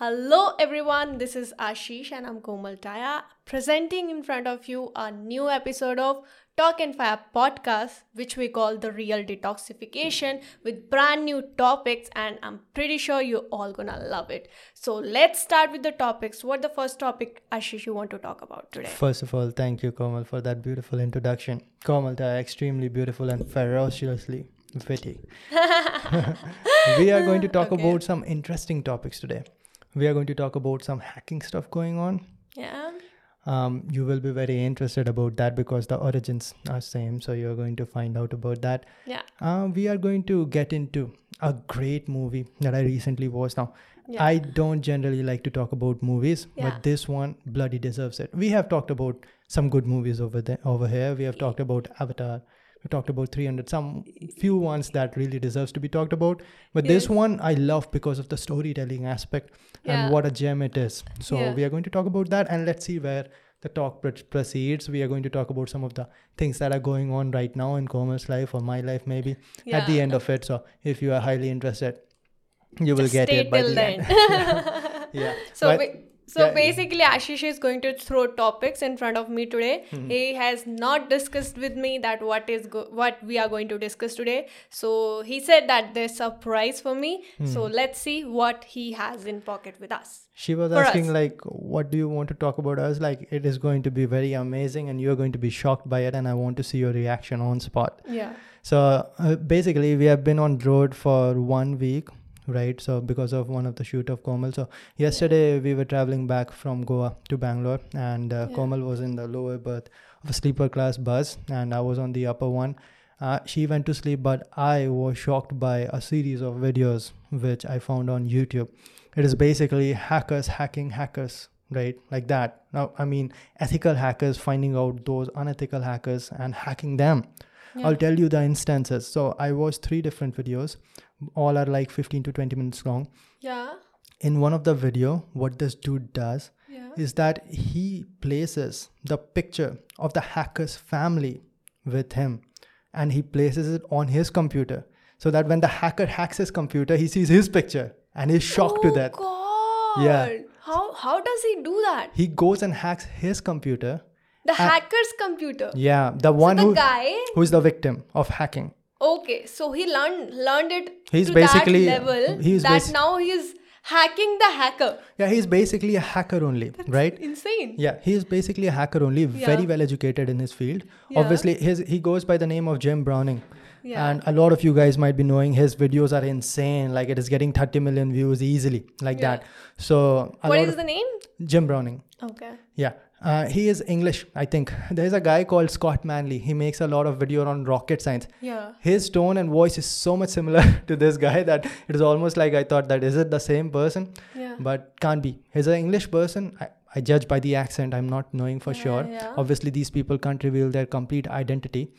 Hello everyone, this is Ashish and I'm Komal Taya presenting in front of you a new episode of Talk and Fire podcast, which we call the real detoxification with brand new topics, and I'm pretty sure you're all gonna love it. So let's start with the topics. What the first topic, Ashish, you want to talk about today? First of all, thank you, Komal, for that beautiful introduction. Komal Taya, extremely beautiful and ferociously witty. we are going to talk Okay. about some interesting topics today. We are going to talk about some hacking stuff going on. Yeah. Um, you will be very interested about that because the origins are same. So you're going to find out about that. Yeah. Uh, we are going to get into a great movie that I recently watched. Now, Yeah. I don't generally like to talk about movies, Yeah. but this one bloody deserves it. We have talked about some good movies over there, over here. We have talked about Avatar. We talked about 300. Some few ones that really deserves to be talked about. But this one I love because of the storytelling aspect Yeah. and what a gem it is. So Yeah. we are going to talk about that and let's see where the talk pr- proceeds. We are going to talk about some of the things that are going on right now in Komal's life or my life maybe at the end of it. So if you are highly interested, you will Just get it by the then. end. yeah. So, But- so yeah. basically, Ashish is going to throw topics in front of me today. Hmm. He has not discussed with me that what is go- what we are going to discuss today. So he said that there's a surprise for me. So Hmm. let's see what he has in pocket with us. She was For asking us. like, "What do you want to talk about?" I was like, "It is going to be very amazing, and you are going to be shocked by it, and I want to see your reaction on spot." Yeah. So uh, basically, we have been on road for one week, right? So because of one of the shoot of Komal. So yesterday we were traveling back from Goa to Bangalore, and uh, Yeah. Komal was in the lower berth of a sleeper class bus, and I was on the upper one. Uh, she went to sleep, but I was shocked by a series of videos which I found on YouTube. It is basically hackers hacking hackers, right? Like that. Now, I mean, ethical hackers finding out those unethical hackers and hacking them. Yeah. I'll tell you the instances. So I watched three different videos. All are like 15 to 20 minutes long. Yeah. In one of the video, what this dude does Yeah. is that he places the picture of the hacker's family with him and he places it on his computer so that when the hacker hacks his computer, he sees his picture and is shocked to oh that. God. Yeah. How how does he do that? He goes and hacks his computer. The uh, hacker's computer. Yeah, the one the who guy. who's the victim of hacking. Okay, so he learned learned it He's to basically- that level he's that basi- now he's hacking the hacker. Yeah, he's basically a hacker only, right? Insane. Yeah, he is basically a hacker only, very well educated in his field. Yeah. Obviously, his he goes by the name of Jim Browning. Yeah. And a lot of you guys might be knowing his videos are insane. Like it is getting 30 million views easily, like Yeah. that. So What is the name? Jim Browning. Okay. Yeah. Uh, he is English, I think. There's a guy called Scott Manley. He makes a lot of video on rocket science. Yeah. His tone and voice is so much similar to this guy that it is almost like I thought that is it the same person? Yeah. but can't be. He's an English person. I, I judge by the accent. I'm not knowing for Yeah, sure. yeah. Obviously, these people can't reveal their complete identity,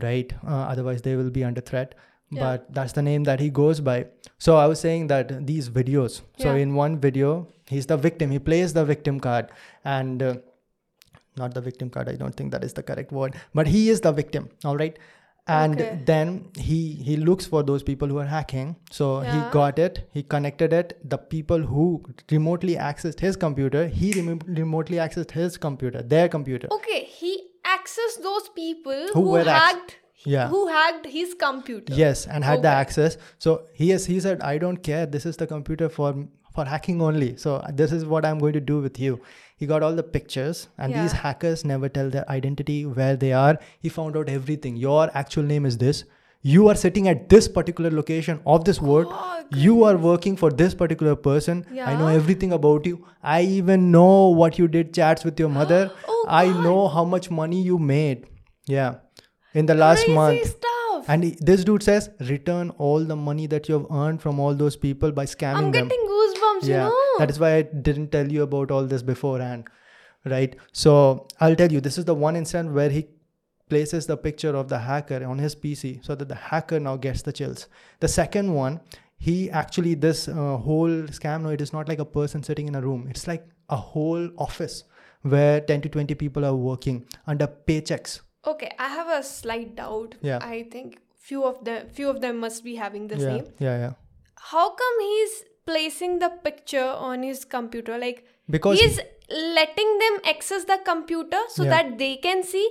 right? Uh, otherwise, they will be under threat. Yeah. But that's the name that he goes by. So I was saying that these videos. So in one video, he's the victim. He plays the victim card, and uh, not the victim card. I don't think that is the correct word. But he is the victim. All right. And Okay. then he he looks for those people who are hacking. So he got it. He connected it. The people who remotely accessed his computer, he remo- remotely accessed his computer, their computer. Okay, he accessed those people Who who, were ac- hacked Yeah. who hacked his computer. Yes, and had the access. So he has he said, I don't care. This is the computer for for hacking only. So this is what I'm going to do with you. He got all the pictures, and these hackers never tell their identity, where they are. He found out everything. Your actual name is this. You are sitting at this particular location of this word. Oh, You are working for this particular person. I know everything about you. I even know what you did chats with your mother. Oh, I know how much money you made. Yeah. In the last Crazy month. stuff. And this dude says, return all the money that you have earned from all those people by scamming them. I'm them. getting goosebumps, yeah, you know. that is why I didn't tell you about all this beforehand, right? So I'll tell you, this is the one instance where he places the picture of the hacker on his PC so that the hacker now gets the chills. The second one, he actually this uh, whole scam. No, it is not like a person sitting in a room. It's like a whole office where 10 to 20 people are working under paychecks. Okay, I have a slight doubt. Yeah. I think few of them few of them must be having the yeah, same. yeah, yeah. How come he's placing the picture on his computer like Because- he's letting them access the computer so Yeah. that they can see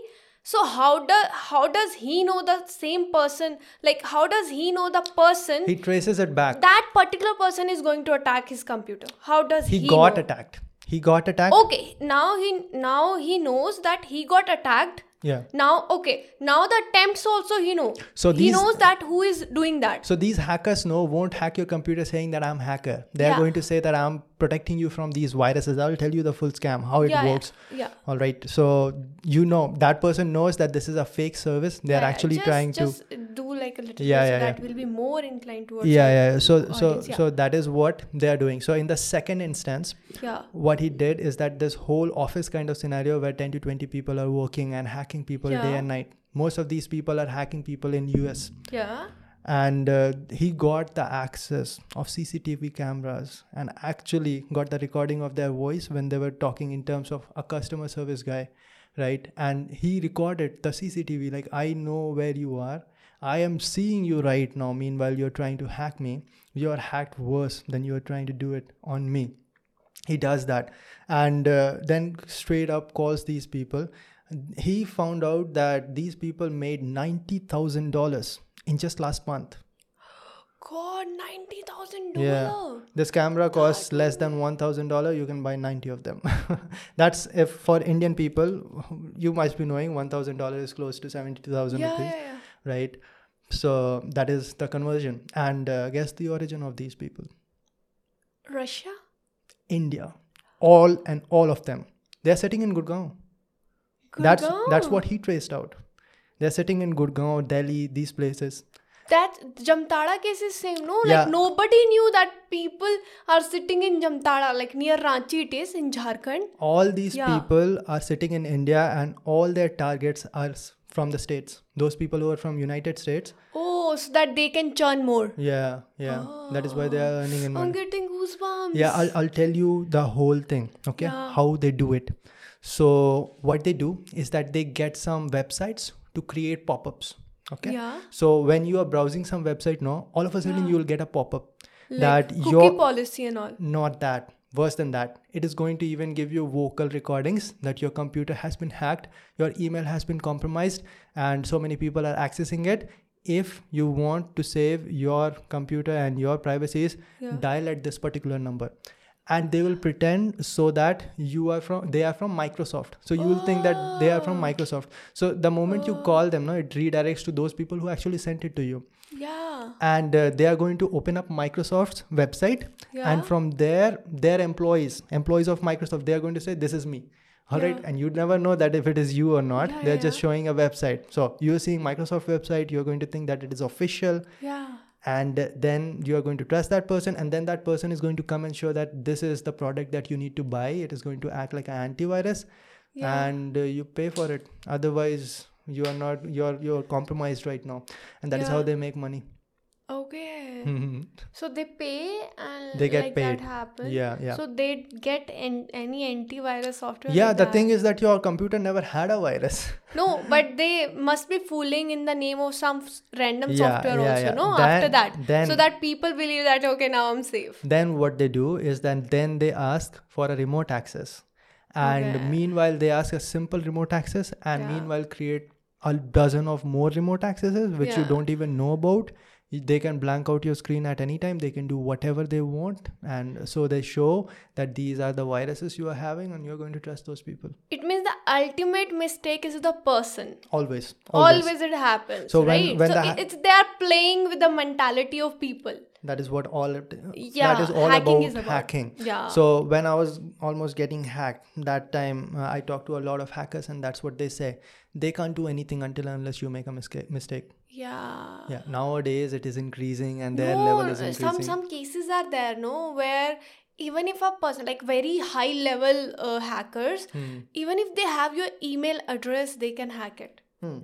so how does how does he know the same person like how does he know the person he traces it back that particular person is going to attack his computer how does he, he, got know? attacked he got attacked okay now he now he knows that he got attacked yeah now okay now the attempts also he know So he knows that who is doing that So these hackers know won't hack your computer saying that I'm hacker. They're Yeah. going to say that I'm protecting you from these viruses. I'll tell you the full scam, how it yeah, works. yeah yeah All right. So you know that person knows that this is a fake service. They're Yeah, actually just, trying to just do like a little Yeah, bit so yeah, that yeah. will be more inclined towards yeah, yeah. So so audience, yeah. so that is what they are doing. So in the second instance, yeah what he did is that this whole office kind of scenario where 10 to 20 people are working and hacking people day and night. Most of these people are hacking people in US. yeah and uh, he got the access of CCTV cameras and actually got the recording of their voice when they were talking in terms of a customer service guy, right? And he recorded the CCTV like I know where you are. I am seeing you right now. Meanwhile, you're trying to hack me. You are hacked worse than you are trying to do it on me. He does that and uh, then straight up calls these people. He found out that these people made $90,000 in just last month. god ninety thousand dollars. Yeah. This camera costs less than $1,000. You can buy 90 of them. That's if for Indian people, you must be knowing $1,000 is close to 72,000 yeah, rupees, yeah yeah right? So that is the conversion. And uh, guess the origin of these people russia India. All and all of them. They're sitting in Gurgaon. That's that's what he traced out. They're sitting in Gurgaon, Delhi, these places. that jamtara case is same no Yeah. like nobody knew that people are sitting in jamtara like near ranchi it is in jharkhand All these Yeah. people are sitting in India, and all their targets are from the states. Those people who are from United States. oh so that they can churn more Yeah, yeah. That is why they are earning in ah, i'm getting goosebumps Yeah, I'll, I'll tell you the whole thing, okay? Yeah. How they do it. So, what they do is that they get some websites to create pop ups, okay? Yeah. So, when you are browsing some website, no, all of a sudden you will get a pop up like that cookie your policy and all not that worse than that it is going to even give you vocal recordings that your computer has been hacked your email has been compromised and so many people are accessing it if you want to save your computer and your privacies Yeah. dial at this particular number and they will pretend so that you are from they are from microsoft. So you will think that they are from microsoft. So the moment you call them no it redirects to those people who actually sent it to you. Yeah. And uh, they are going to open up microsoft's website. Yeah. and from there their employees employees of microsoft they are going to say this is me. All right? Yeah. and you'd never know that if it is you or not. Yeah, they're just showing a website. So you're seeing microsoft website. You're going to think that it is official. Yeah and then you are going to trust that person and then that person is going to come and show that this is the product that you need to buy. It is going to act like an antivirus Yeah. and uh, you pay for it. Otherwise you are not you're you're compromised right now. And that is how they make money okay. Mhm. so they pay and They get like paid. that happens. Yeah yeah. So they get an, any antivirus software yeah like the that? thing is that your computer never had a virus. No but they must be fooling in the name of some random Yeah, software yeah, also yeah. no? Then- after that. then- so that people believe that okay now i'm safe. Then what they do is that then they ask for a remote access. And Okay. meanwhile they ask a simple remote access and meanwhile create a dozen of more remote accesses which you don't even know about they can blank out your screen at any time. They can do whatever they want. And so they show that these are the viruses you are having and you're going to trust those people. It means the ultimate mistake is the person. Always. Always, it happens So when- right? when so the ha- it's they are playing with the mentality of people. That is what all it, Yeah, that is all hacking about, is about. hacking. Yeah. so when i was almost getting hacked that time uh, i talked to a lot of hackers and that's what they say. They can't do anything until unless you make a mistake mistake yeah yeah nowadays it is increasing and their no, level is uh, increasing some some cases are there no where even if a person like very high level uh, hackers Hmm. even if they have your email address they can hack it Hmm.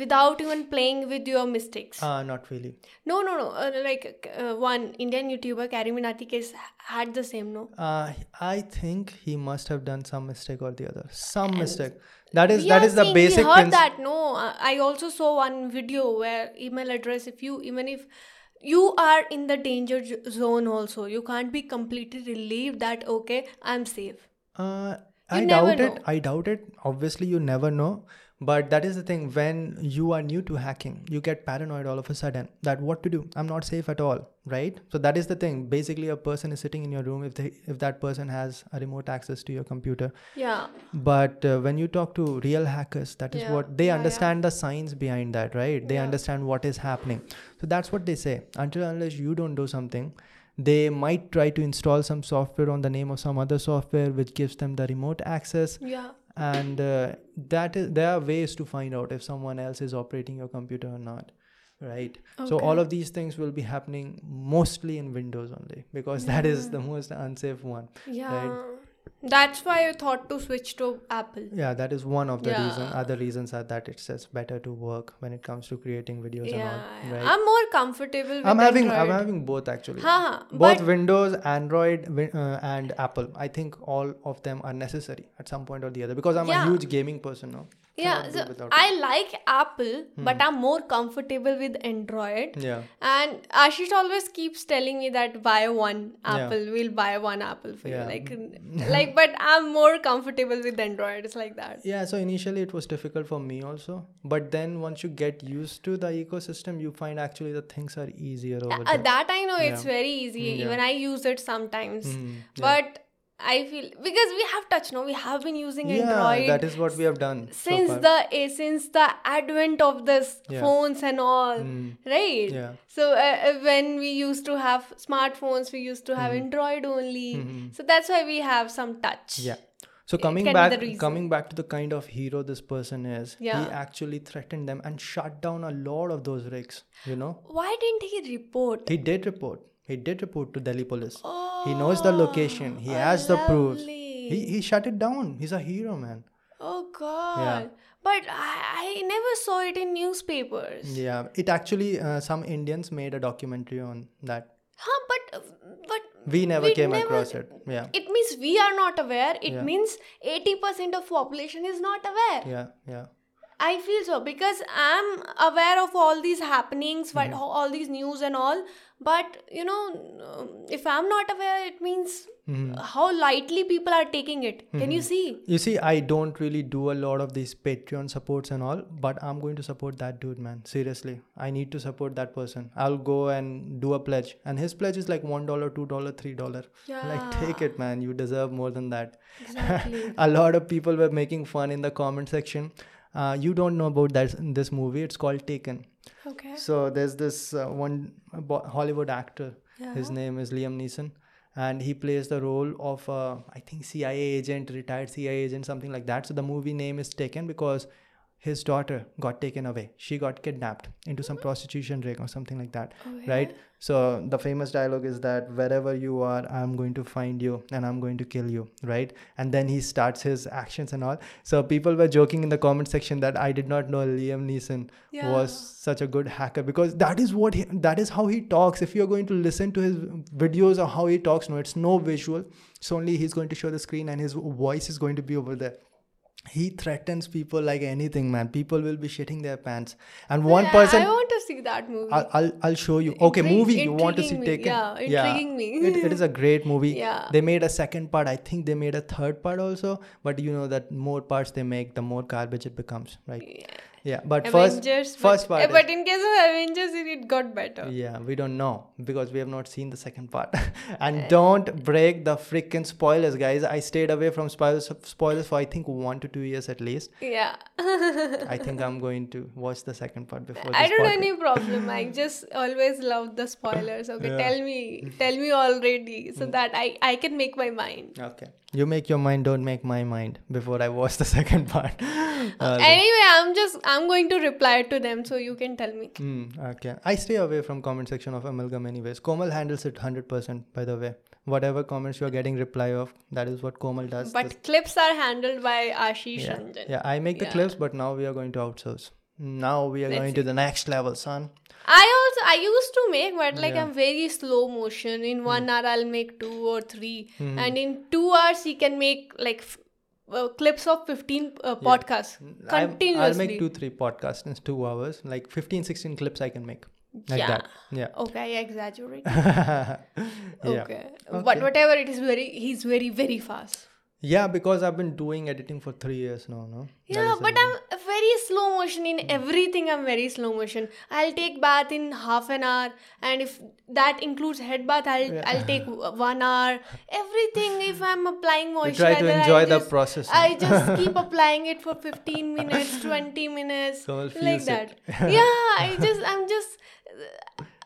Without even playing with your mistakes uh, not really no no no uh, like uh, one indian youtuber CarryMinati case had the same no uh, i think he must have done some mistake or the other some mistake That is that is that are is the basic we heard that no i also saw one video where email address if you even if you are in the danger zone also you can't be completely relieved that okay i'm safe Uh, I doubt it. know. I doubt it. Obviously, you never know. But that is the thing. When you are new to hacking, you get paranoid all of a sudden that what to do. I'm not safe at all, right? So that is the thing. Basically, a person is sitting in your room if they if that person has a remote access to your computer. yeah But uh, when you talk to real hackers, that is Yeah. what they Yeah, yeah. understand the science behind that, right? They Yeah. understand what is happening. So that's what they say. Until unless you don't do something, they might try to install some software on the name of some other software which gives them the remote access yeah and uh, that is there are ways to find out if someone else is operating your computer or not right? Okay. so all of these things will be happening mostly in windows only because that is the most unsafe one yeah that's why i thought to switch to apple yeah that is one of the reason Yeah. other reasons are that it's just better to work when it comes to creating videos yeah, and all yeah. right i'm more comfortable with i'm having i'm having both actually ha, both windows android uh, and apple i think all of them are necessary at some point or the other because i'm Yeah. a huge gaming person now yeah so Hmm. i like apple but i'm more comfortable with android. Yeah. And ashish always keeps telling me that buy one apple we'll buy one apple for Yeah. you like like but i'm more comfortable with android. It's like that. Yeah, so initially it was difficult for me also, but then once you get used to the ecosystem, you find actually the things are easier over Uh, there. that i know it's very easy. Mm, yeah. even i use it sometimes. Yeah. but i feel because we have touch no we have been using yeah, android that is what we have done since far. the eh, since the advent of this Yeah. phones and all Mm, right yeah. so uh, uh, when we used to have smartphones we used to have android only Mhm. so that's why we have some touch Yeah. So coming back, coming back to the kind of hero this person is, Yeah. he actually threatened them and shut down a lot of those rigs. You know, why didn't he report he did report. He did report to Delhi police. he knows the location. He has the proofs. He Oh, he shut it down. He's a hero, man. oh god Yeah. but I, I never saw it in newspapers Yeah. It actually uh, some Indians made a documentary on that. huh but but We never We came never- across it. Yeah. it means we are not aware it Yeah. means 80% of population is not aware Yeah. Yeah. I feel so because I'm aware of all these happenings, Mm-hmm. all these news and all. But you know, um, if I'm not aware, it means Mm-hmm. how lightly people are taking it. Can you see? You see, I don't really do a lot of these Patreon supports and all, but I'm going to support that dude, man. Seriously, I need to support that person. I'll go and do a pledge, and his pledge is like one dollar, two dollar, three dollar. yeah. Like, take it, man. You deserve more than that. Exactly. a lot of people were making fun in the comment section. Uh, you don't know about that this movie. It's called Taken. Okay. So there's this uh, one bo- Hollywood actor. His name is Liam Neeson, and he plays the role of uh, I think CIA agent, retired CIA agent, something like that. So the movie name is taken because his daughter got taken away. She got kidnapped into some hmm. prostitution ring or something like that, oh, right? So the famous dialogue is that wherever you are, I'm going to find you and I'm going to kill you, right? And then he starts his actions and all. So people were joking in the comment section that I did not know Liam Neeson Yeah. was such a good hacker because that is what he, that is how he talks. If you're going to listen to his videos or how he talks, no, it's no visual. It's only he's going to show the screen and his voice is going to be over there. He threatens people like anything, man. People will be shitting their pants. And one I- person, I want to see that movie. I'll, I'll, I'll show you. Okay, Intrig- movie you want to see me. taken? Yeah, intriguing me. It, it is a great movie. Yeah. They made a second part. I think they made a third part also. But you know that more parts they make, the more garbage it becomes, right? Yeah. Yeah, but Avengers. first, first but, part. eh, is- but in case of Avengers, it, got better. yeah, we don't know because we have not seen the second part. and don't break the freaking spoilers, guys. I stayed away from spoilers, spoilers for I think one to two years at least. Yeah. I think I'm going to watch the second part before. I don't have any problem. I just always love the spoilers. Okay, Yeah. tell me, tell me already, so that I I can make my mind. Okay. You make your mind, don't make my mind before I watch the second part. Uh, Anyway, I'm just I'm going to reply to them, so you can tell me. Mm, okay. I stay away from comment section of Amalgam anyways. Komal handles it 100% by the way. Whatever comments you're getting reply of, that is what Komal does. But clips are handled by Ashish yeah. Ranjan. yeah, I make the Yeah. clips, but now we are going to outsource. Now we are Let's going to the next level, son. I also I used to make, but like Yeah. I'm very slow motion. In one hour, I'll make two or 3 Mhm. and in two hours, he can make like f- uh, clips of fifteen uh, podcasts I'm- continuously. I'll make two, three podcasts in two hours. Like 15, 16 clips I can make. like Yeah. that yeah Okay, I exaggerate. yeah Okay. Okay. But whatever it is, very he's very very fast. Yeah because i've been doing editing for three years now no Yeah, but. I'm very slow motion in everything. I'm very slow motion. I'll take bath in half an hour, and if that includes head bath, I'll I'll take one hour. Everything. If I'm applying you moisturizer, try to I enjoy the just- process I just keep applying it for 15 minutes, 20 minutes, Komal like that. yeah, I just, I'm just,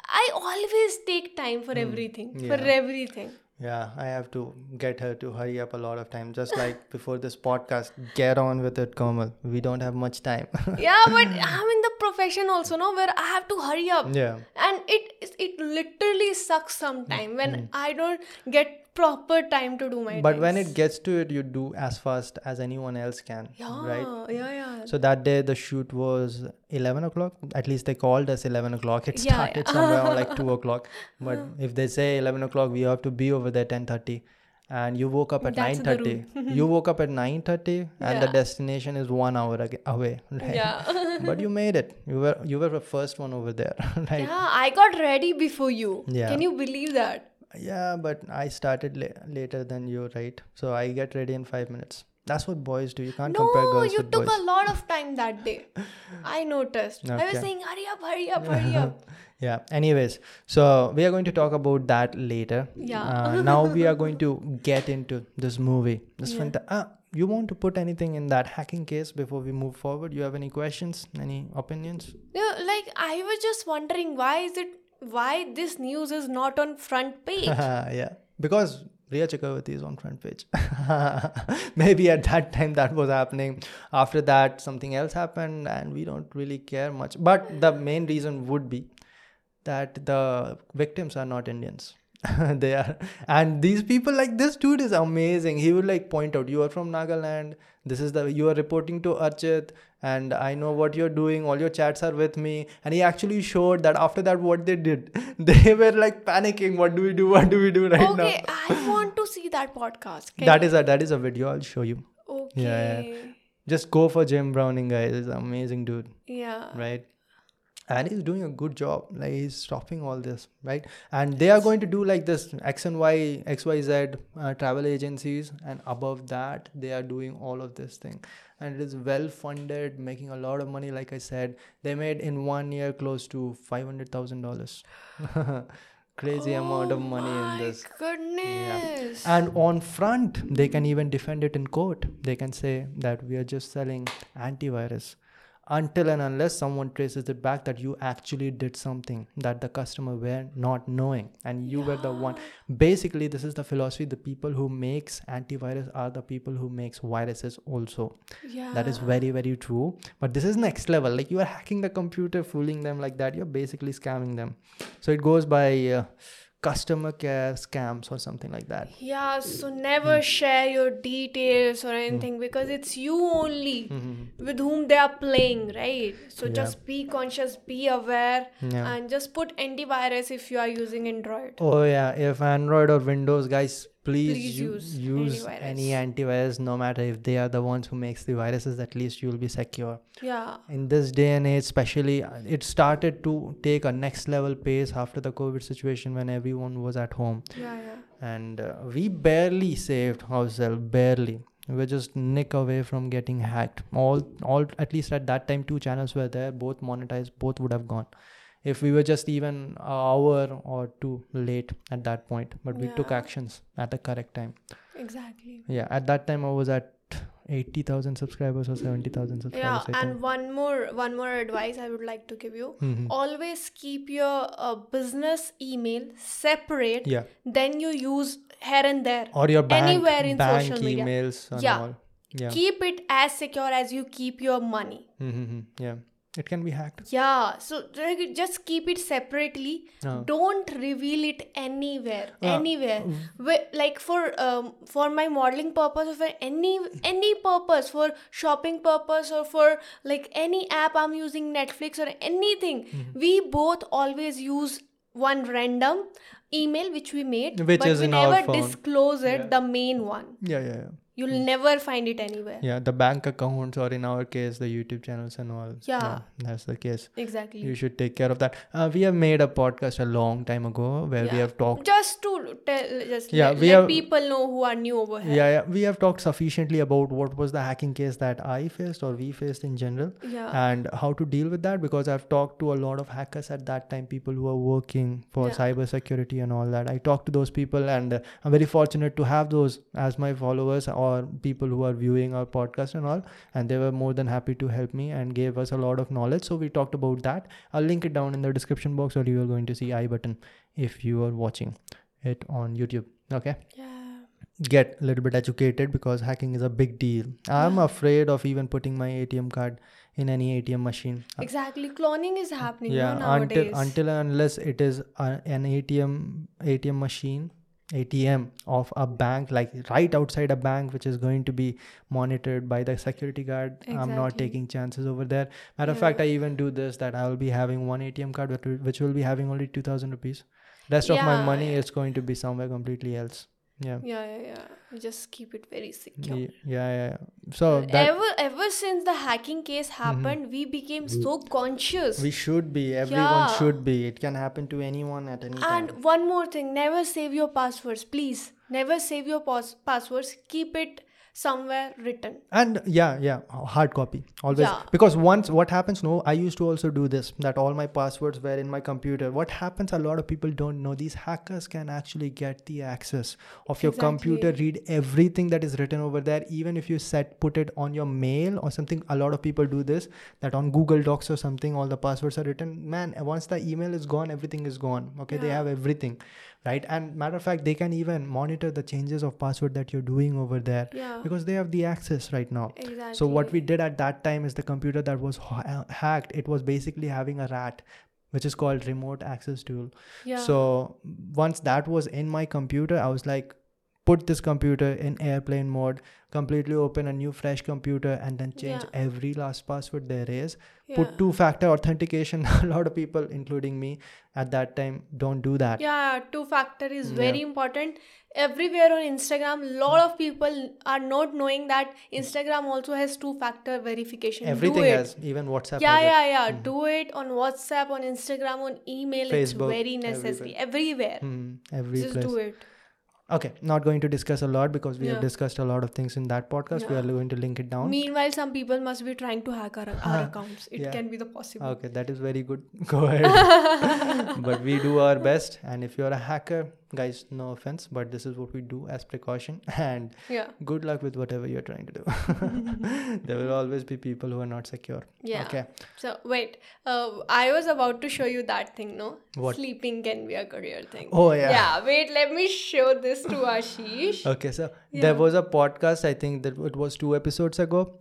I always take time for everything, for Hmm. everything. Yeah, I have to get her to hurry up a lot of time. Just like before this podcast, get on with it, Komal. We don't have much time. Yeah, but I'm in the profession also, no, where I have to hurry up. yeah. and it it literally sucks sometime when Hmm. i don't get proper time to do my But when it gets to it, you do as fast as anyone else can. yeah Right? yeah yeah So that day the shoot was 11 o'clock. At least they called us 11 o'clock. It Yeah, started yeah. somewhere around like 2 o'clock. But if they say 11 o'clock, we have to be over there 10.30. And you woke up at That's the 9.30. you woke up at 9.30 and the destination is one hour ag- away. Right? yeah but you made it. You were you were the first one over there, right? yeah i got ready before you Yeah. can you believe that Yeah, but I started la- later than you, right? So I get ready in five minutes. That's what boys do. You can't compare no girls you with took boys. a lot of time that day i noticed i was saying hurry up hurry up hurry up yeah. Anyways, so we are going to talk about that later. Yeah. Uh, now we are going to get into this movie. This Yeah. fanta- ah, you want to put anything in that hacking case before we move forward? You have any questions? Any opinions? yeah like i was just wondering why is it why this news is not on front page yeah, because Rhea Chakraborty is on front page. Maybe at that time that was happening. After that, something else happened, and we don't really care much. But the main reason would be that the victims are not Indians. they are, and these people like this dude is amazing. He would like point out, "You are from Nagaland. This is the you are reporting to Archit, and I know what you're doing. All your chats are with me." And he actually showed that after that, what they did, they were like panicking. What do we do? What do we do right now? okay i want to see that podcast Can That you- is a that is a video. I'll show you. okay yeah. Just go for Jim Browning, guys. He's an amazing dude, yeah right? And he's doing a good job. Like he's stopping all this, right? And they are going to do like this X and Y, X Y Z uh, travel agencies, and above that they are doing all of this thing, and it is well funded, making a lot of money. Like I said, they made in one year close to five hundred thousand dollars. Crazy oh amount of money in Oh this. goodness And on front, they can even defend it in court. They can say that we are just selling antivirus until and unless someone traces it back that you actually did something that the customer were not knowing. And you were the one. Basically this is the philosophy. The people who makes antivirus are the people who makes viruses also. Yeah that is very very true. But this is next level. Like you are hacking the computer fooling them like that. You're basically scamming them. So it goes by uh, customer care scams or something like that yeah so never Hmm. share your details or anything because it's you only Mhm. with whom they are playing right so Yeah. just be conscious be aware Yeah. and just put antivirus if you are using android Oh yeah, if Android or Windows, guys, please, Please u- use use antivirus. any antivirus. No matter if they are the ones who makes the viruses, at least you'll be secure. yeah In this day and age, especially, uh, it started to take a next level pace after the COVID situation when everyone was at home, yeah yeah and uh, we barely saved ourselves. Barely, we were just nick away from getting hacked. All, all, at least at that time, two channels were there, both monetized, both would have gone if we were just even an hour or two late at that point but we took actions at the correct time. Exactly. Yeah at that time i was at 80000 subscribers or 70000 subscribers yeah and one more one more advice i would like to give you. Mhm. always keep your uh, business email separate yeah. then you use here and there. Or your bank, Anywhere in bank social media. emails and Yeah. yeah. Keep it as secure as you keep your money. Mm-hmm. yeah it can be hacked yeah so just keep it separately don't reveal it anywhere Uh, anywhere Wh- like for um, for my modeling purpose or for any any purpose for shopping purpose or for like any app i'm using netflix or anything Mm-hmm. we both always use one random email which we made Which but is we in our never phone. disclose it Yeah. the main one yeah yeah, yeah. You'll never find it anywhere. Yeah, the bank accounts, or in our case, the YouTube channels and all. Yeah. that's the case. Exactly. You should take care of that. Uh, we have made a podcast a long time ago where we have talked. just to tell, just Yeah, let, we let have- people know who are new over here. Yeah, yeah, we have talked sufficiently about what was the hacking case that I faced or we faced in general. Yeah. and how to deal with that because I've talked to a lot of hackers at that time, people who are working for Yeah. cybersecurity and all that. I talked to those people, and uh, I'm very fortunate to have those as my followers or people who are viewing our podcast and all. And they were more than happy to help me and gave us a lot of knowledge. So we talked about that. I'll link it down in the description box, or you are going to see I button if you are watching it on YouTube. Okay yeah. get a little bit educated because hacking is a big deal. I'm Yeah. afraid of even putting my ATM card in any ATM machine. Exactly. Cloning is happening yeah, no, until until unless it is an ATM ATM machine, ATM of a bank, like right outside a bank, which is going to be monitored by the security guard. I'm not taking chances over there. Matter of Yeah. fact, I even do this that I will be having one ATM card, which will- be having only two thousand rupees. Rest of my money is going to be somewhere completely else. Yeah. yeah, yeah, yeah. You Just keep it very secure. Yeah, yeah, yeah. So uh, that ever ever since the hacking case mm-hmm. happened, we became so conscious. we should be. Everyone Yeah. should be. It can happen to anyone at any time. and one more thing, never save your passwords, please. Never save your pas- passwords. Keep it somewhere written. And yeah, yeah, hard copy always. Yeah. Because once what happens? No, I used to also do this. That all my passwords were in my computer. What happens? A lot of people don't know. These hackers can actually get the access of your computer, read everything that is written over there. Even if you set put it on your mail or something. A lot of people do this. That on Google Docs or something, all the passwords are written. Man, once the email is gone, everything is gone. Okay, they have everything, right? And matter of fact, they can even monitor the changes of password that you're doing over there Yeah. because they have the access right now. Exactly. So what we did at that time is the computer that was ha- uh, hacked. It was basically having a rat, which is called remote access tool. yeah. So once that was in my computer, I was like, put this computer in airplane mode, completely open a new fresh computer, and then change Yeah. every last password there is. yeah. Put two-factor authentication. a lot of people, including me, at that time, don't do that. yeah two factor is Yeah. very important everywhere on instagram lot of people are not knowing that instagram also has two factor verification Everything has, even WhatsApp. yeah yeah yeah do it on whatsapp on instagram on email Facebook, it's very necessary everywhere Hmm, every just place. do it Okay, not going to discuss a lot because we have discussed a lot of things in that podcast. We are going to link it down. meanwhile some people must be trying to hack our, our accounts it Yeah. can be the possible Okay, that is very good. Go ahead. but we do our best. And if you're a hacker, guys, no offense, but this is what we do as precaution. And yeah good luck with whatever you're trying to do. there will always be people who are not secure. yeah Okay. so wait uh, i was about to show you that thing no What? sleeping can be a career thing Oh, yeah. yeah wait let me show this to ashish Okay, so Yeah. there was a podcast, I think that it was two episodes ago,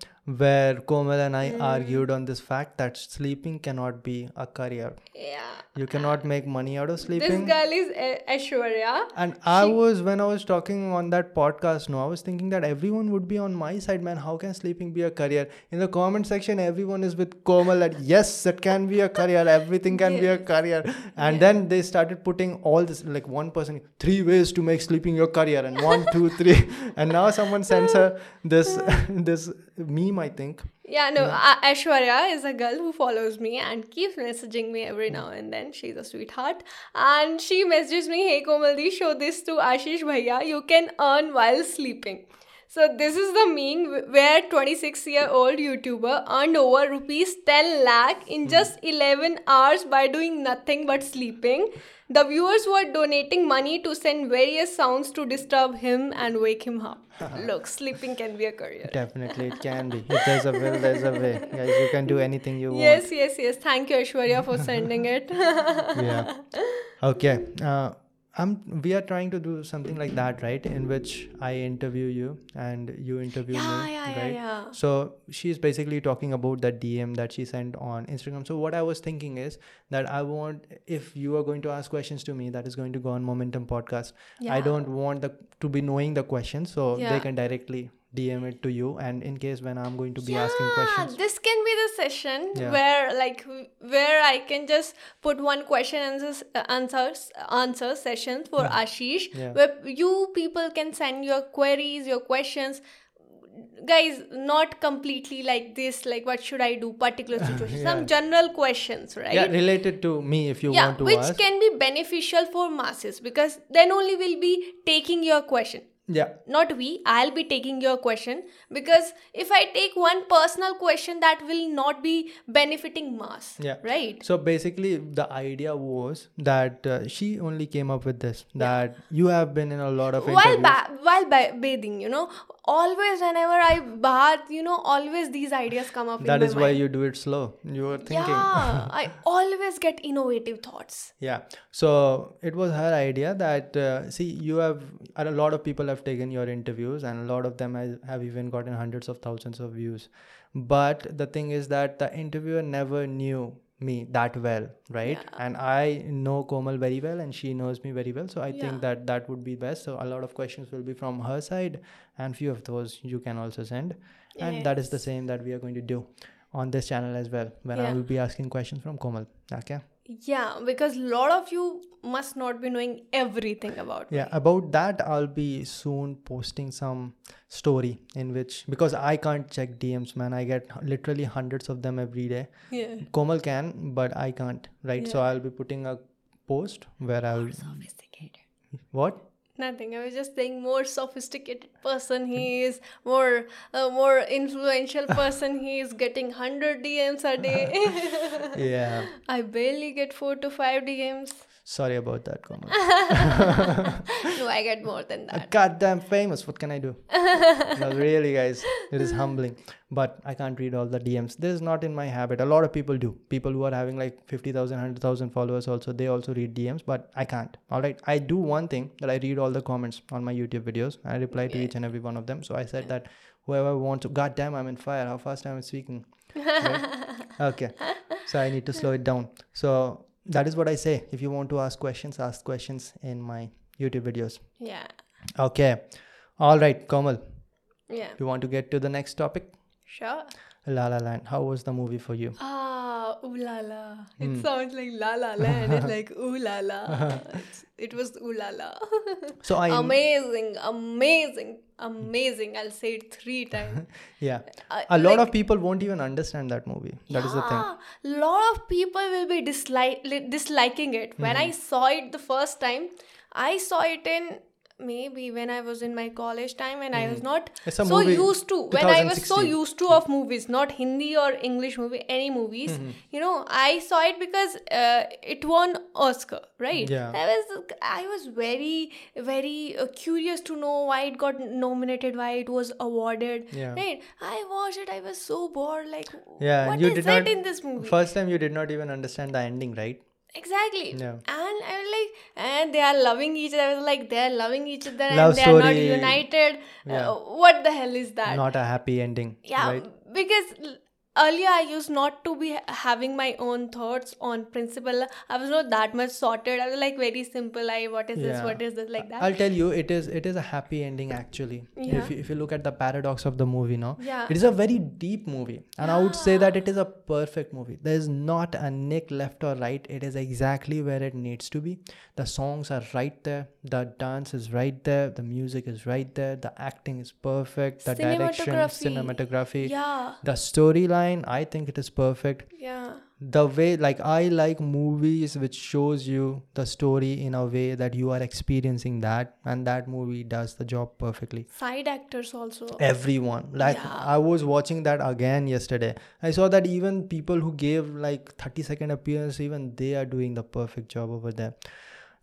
where Komal and I Hmm. argued on this fact that sleeping cannot be a career. yeah You cannot make money out of sleeping. this girl is A- Aishwarya. And I was when I was talking on that podcast, no, I was thinking that everyone would be on my side, man. How can sleeping be a career? In the comment section, everyone is with Komal that yes, it can be a career. Everything can be a career. And then they started putting all this like one person three ways to make sleeping your career, and one, two, three. And now someone sends her this this meme, I think. Yeah, no, A- Aishwarya is a girl who follows me and keeps messaging me every now and then. She's a sweetheart. And she messages me, Hey Komaldi, show this to Ashish Bhaiya. You can earn while sleeping. So this is the meme where 26 year old YouTuber earned over rupees 10 lakh in hmm. just 11 hours by doing nothing but sleeping. The viewers were donating money to send various sounds to disturb him and wake him up. Look, sleeping can be a career. Definitely, it can be. If there's a will, there's a way. Guys, you can do anything you want. Yes, yes, yes. Thank you, Aishwarya, for sending it. yeah okay uh, I'm, we are trying to do something like that right in which i interview you and you interview yeah, me yeah, yeah, right yeah. so she's basically talking about that dm that she sent on instagram so what i was thinking is that i want if you are going to ask questions to me that is going to go on momentum podcast Yeah. i don't want the to be knowing the questions so Yeah. they can directly DM it to you, and in case when I'm going to be asking questions. this can be the session Yeah. where like where I can just put one question answers uh, answers answer sessions for Ashish Yeah. where you people can send your queries, your questions. Guys, not completely like this, like what should I do, particular situation. Yeah. Some general questions, right? Yeah, related to me if you yeah want to which ask. can be beneficial for masses because then only we'll be taking your question yeah, not we i'll be taking your question because if i take one personal question that will not be benefiting mass Yeah. right So basically, the idea was that uh, she only came up with this that you have been in a lot of while ba- while ba- bathing you know always whenever i bath you know always these ideas come up that is why mind. you do it slow. You are thinking. yeah i always get innovative thoughts Yeah. So it was her idea that uh, see you have a lot of people have taken your interviews and a lot of them have even gotten hundreds of thousands of views. But the thing is that the interviewer never knew me that well, right? And I know Komal very well and she knows me very well. So I Yeah. think that that would be best. So a lot of questions will be from her side and few of those you can also send. And that is the same that we are going to do on this channel as well when I will be asking questions from Komal. Okay. Yeah because a lot of you must not be knowing everything about me. Yeah, about that, I'll be soon posting some story in which because I can't check DMs, man. I get literally hundreds of them every day. yeah Komal can, but I can't, right? So I'll be putting a post where I'll sophisticated what? Nothing. I was just saying, more sophisticated person he is, more uh, more influential person he is. Getting hundred DMs a day. Yeah, I barely get four to five DMs. Sorry about that, Komal. No, I get more than uh, that. Goddamn famous. What can I do? no, really, guys, it is humbling. But I can't read all the DMs. This is not in my habit. A lot of people do. People who are having like 50,000, 100,000 followers also, they also read DMs, but I can't. All right. I do one thing that I read all the comments on my YouTube videos. I reply to each and every one of them. So I said that whoever wants to, goddamn, I'm in fire. How fast I'm speaking. Right? okay. So I need to slow it down. So that is what I say. If you want to ask questions, ask questions in my YouTube videos. Yeah, Okay. All right, Komal. yeah, You want to get to the next topic? sure. La La Land. How was the movie for you? Ah, ooh la la. Hmm. It sounds like la la land. It's like ooh la la. It was ooh la la. So I amazing, amazing, amazing. I'll say it three times. yeah. I- A lot like- of people won't even understand that movie. That is the thing. Yeah, lot of people will be dislike li- disliking it. When Mm-hmm. I saw it the first time, I saw it in maybe when I was in my college time and I was not. It's a so movie, used to when I was so used to of movies, not Hindi or English movie, any movies. Mm-hmm. You know, I saw it because uh, it won Oscar, right? Yeah. I was I was very very uh, curious to know why it got nominated, why it was awarded. Yeah. Right? I watched it. I was so bored. Like, Yeah. what you is did it not in this movie? First time you did not even understand the ending, right? Exactly. Yeah. And I was like, and they are loving each other. I was like, they are loving each other Love and they are not united. Yeah. Uh, what the hell is that? Not a happy ending. yeah, Right? because earlier I used not to be having my own thoughts on principle. I was not that much sorted. I was like very simple. I what is this? What is this? Like that. I'll tell you, it is it is a happy ending actually. Yeah. If you, if you look at the paradox of the movie, no, Yeah. it is a very deep movie, and I would say that it is a perfect movie. There is not a nick left or right. It is exactly where it needs to be. The songs are right there. The dance is right there. The music is right there. The acting is perfect. The direction, Cinematography. cinematography, yeah. the storyline. I think it is perfect Yeah. the way like i like movies which shows you the story in a way that you are experiencing that and that movie does the job perfectly Side actors also. everyone like Yeah. i was watching that again yesterday i saw that even people who gave like 30 second appearance even they are doing the perfect job over there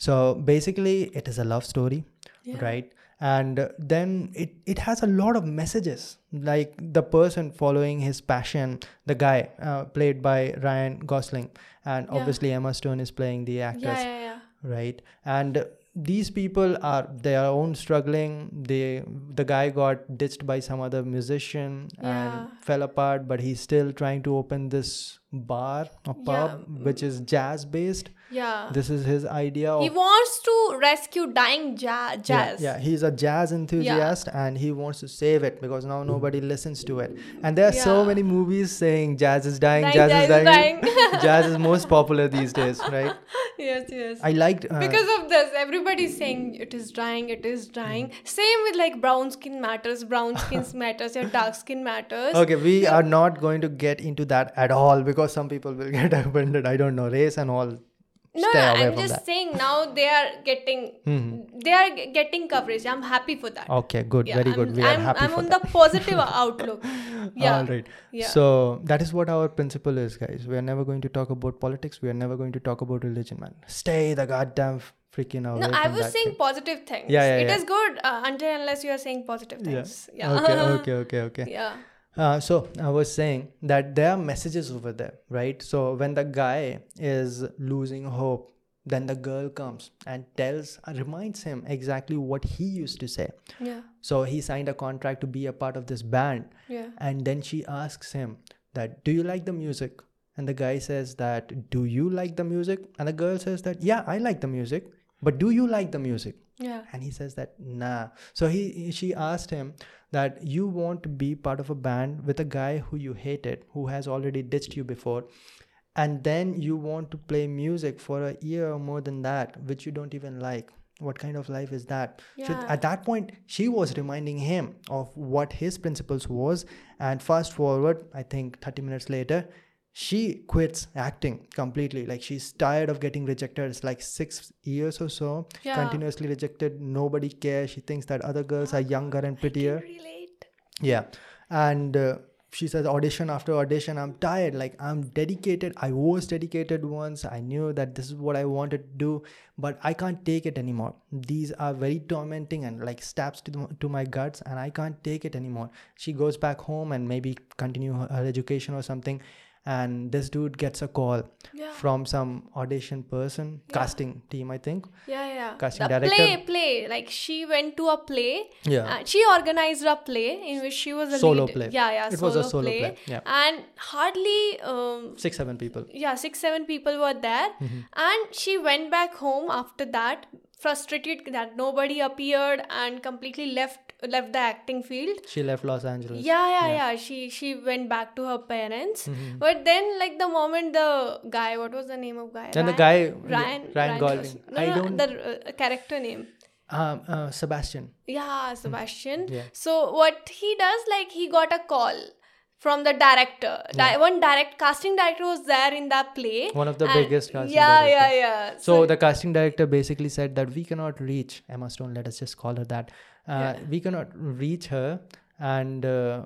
so basically it is a love story Yeah. right and then it, it has a lot of messages like the person following his passion the guy uh, played by ryan gosling and Yeah. obviously emma stone is playing the actress Yeah, yeah, yeah. right and these people are their own struggling they the guy got ditched by some other musician Yeah. and fell apart but he's still trying to open this bar or pub Yeah. which is jazz based Yeah. This is his idea of he wants to rescue dying ja- Yeah, jazz. Yeah, he's a jazz enthusiast and he wants to save it because now nobody listens to it. And there are so many movies saying jazz is dying, Dying, jazz, is dying. dying. jazz is most popular these days, right? yes, yes. I liked. Uh, because of this, everybody's saying it is dying, it is dying. Same with like brown skin matters, brown skin matters, your dark skin matters. okay, we are not going to get into that at all because some people will get offended. I don't know, race and all. No, no, I'm just that. saying now they are getting they are getting coverage. I'm happy for that. Okay, good, Yeah, very I'm, good. We I'm, are happy I'm for on that. the positive outlook. Yeah. All right. Yeah. So that is what our principle is, guys. We are never going to talk about politics. We are never going to talk about religion, man. Stay the goddamn freaking away. No, I was saying thing. positive things. Yeah, yeah, yeah. is good uh, until unless you are saying positive Yeah. things. Yeah. Okay, okay, okay, okay. yeah. Uh, so I was saying that there are messages over there, right? So when the guy is losing hope, then the girl comes and tells, reminds him exactly what he used to say. Yeah. So he signed a contract to be a part of this band, Yeah. and then she asks him that, "Do you like the music?" And the guy says that, "Do you like the music?" And the girl says that, "Yeah, I like the music, but do you like the music?" Yeah. and he says that nah so he she asked him that you want to be part of a band with a guy who you hated who has already ditched you before and then you want to play music for a year or more than that which you don't even like what kind of life is that yeah. so at that point she was reminding him of what his principles was and fast forward i think 30 minutes later she quits acting completely. Like she's tired of getting rejected. It's like six years or so. Yeah. continuously rejected. Nobody cares. She thinks that other girls are younger and prettier. Relate. yeah. And uh, she says audition after audition i'm tired. Like i'm dedicated. I was dedicated once. I knew that this is what i wanted to do but i can't take it anymore. These are very tormenting and like stabs to, the, to my guts and i can't take it anymore. She goes back home and maybe continue her, her education or something and this dude gets a call Yeah. from some audition person casting team i think Yeah, yeah. Casting the director. play, play. Like she went to a play. Yeah. Uh, she organized a play in which she was a Solo lead. play. Yeah, yeah. It solo was a solo play, yeah. And hardly, um, six seven people yeah, six seven people were there, Mm-hmm. and she went back home after that, frustrated that nobody appeared and completely left left the acting field. she left los angeles yeah yeah yeah she she went back to her parents Mm-hmm. but then like the moment the guy what was the name of guy Then the guy- ryan Ryan Gosling. no, I don't- the uh, character name um, uh, sebastian yeah sebastian Mm. Yeah. so what he does like he got a call from the director Di- one direct casting director was there in that play One of the biggest casting yeah director. yeah yeah So the casting director basically said that we cannot reach Emma Stone. Let us just call her that. Uh, We cannot reach her, and uh,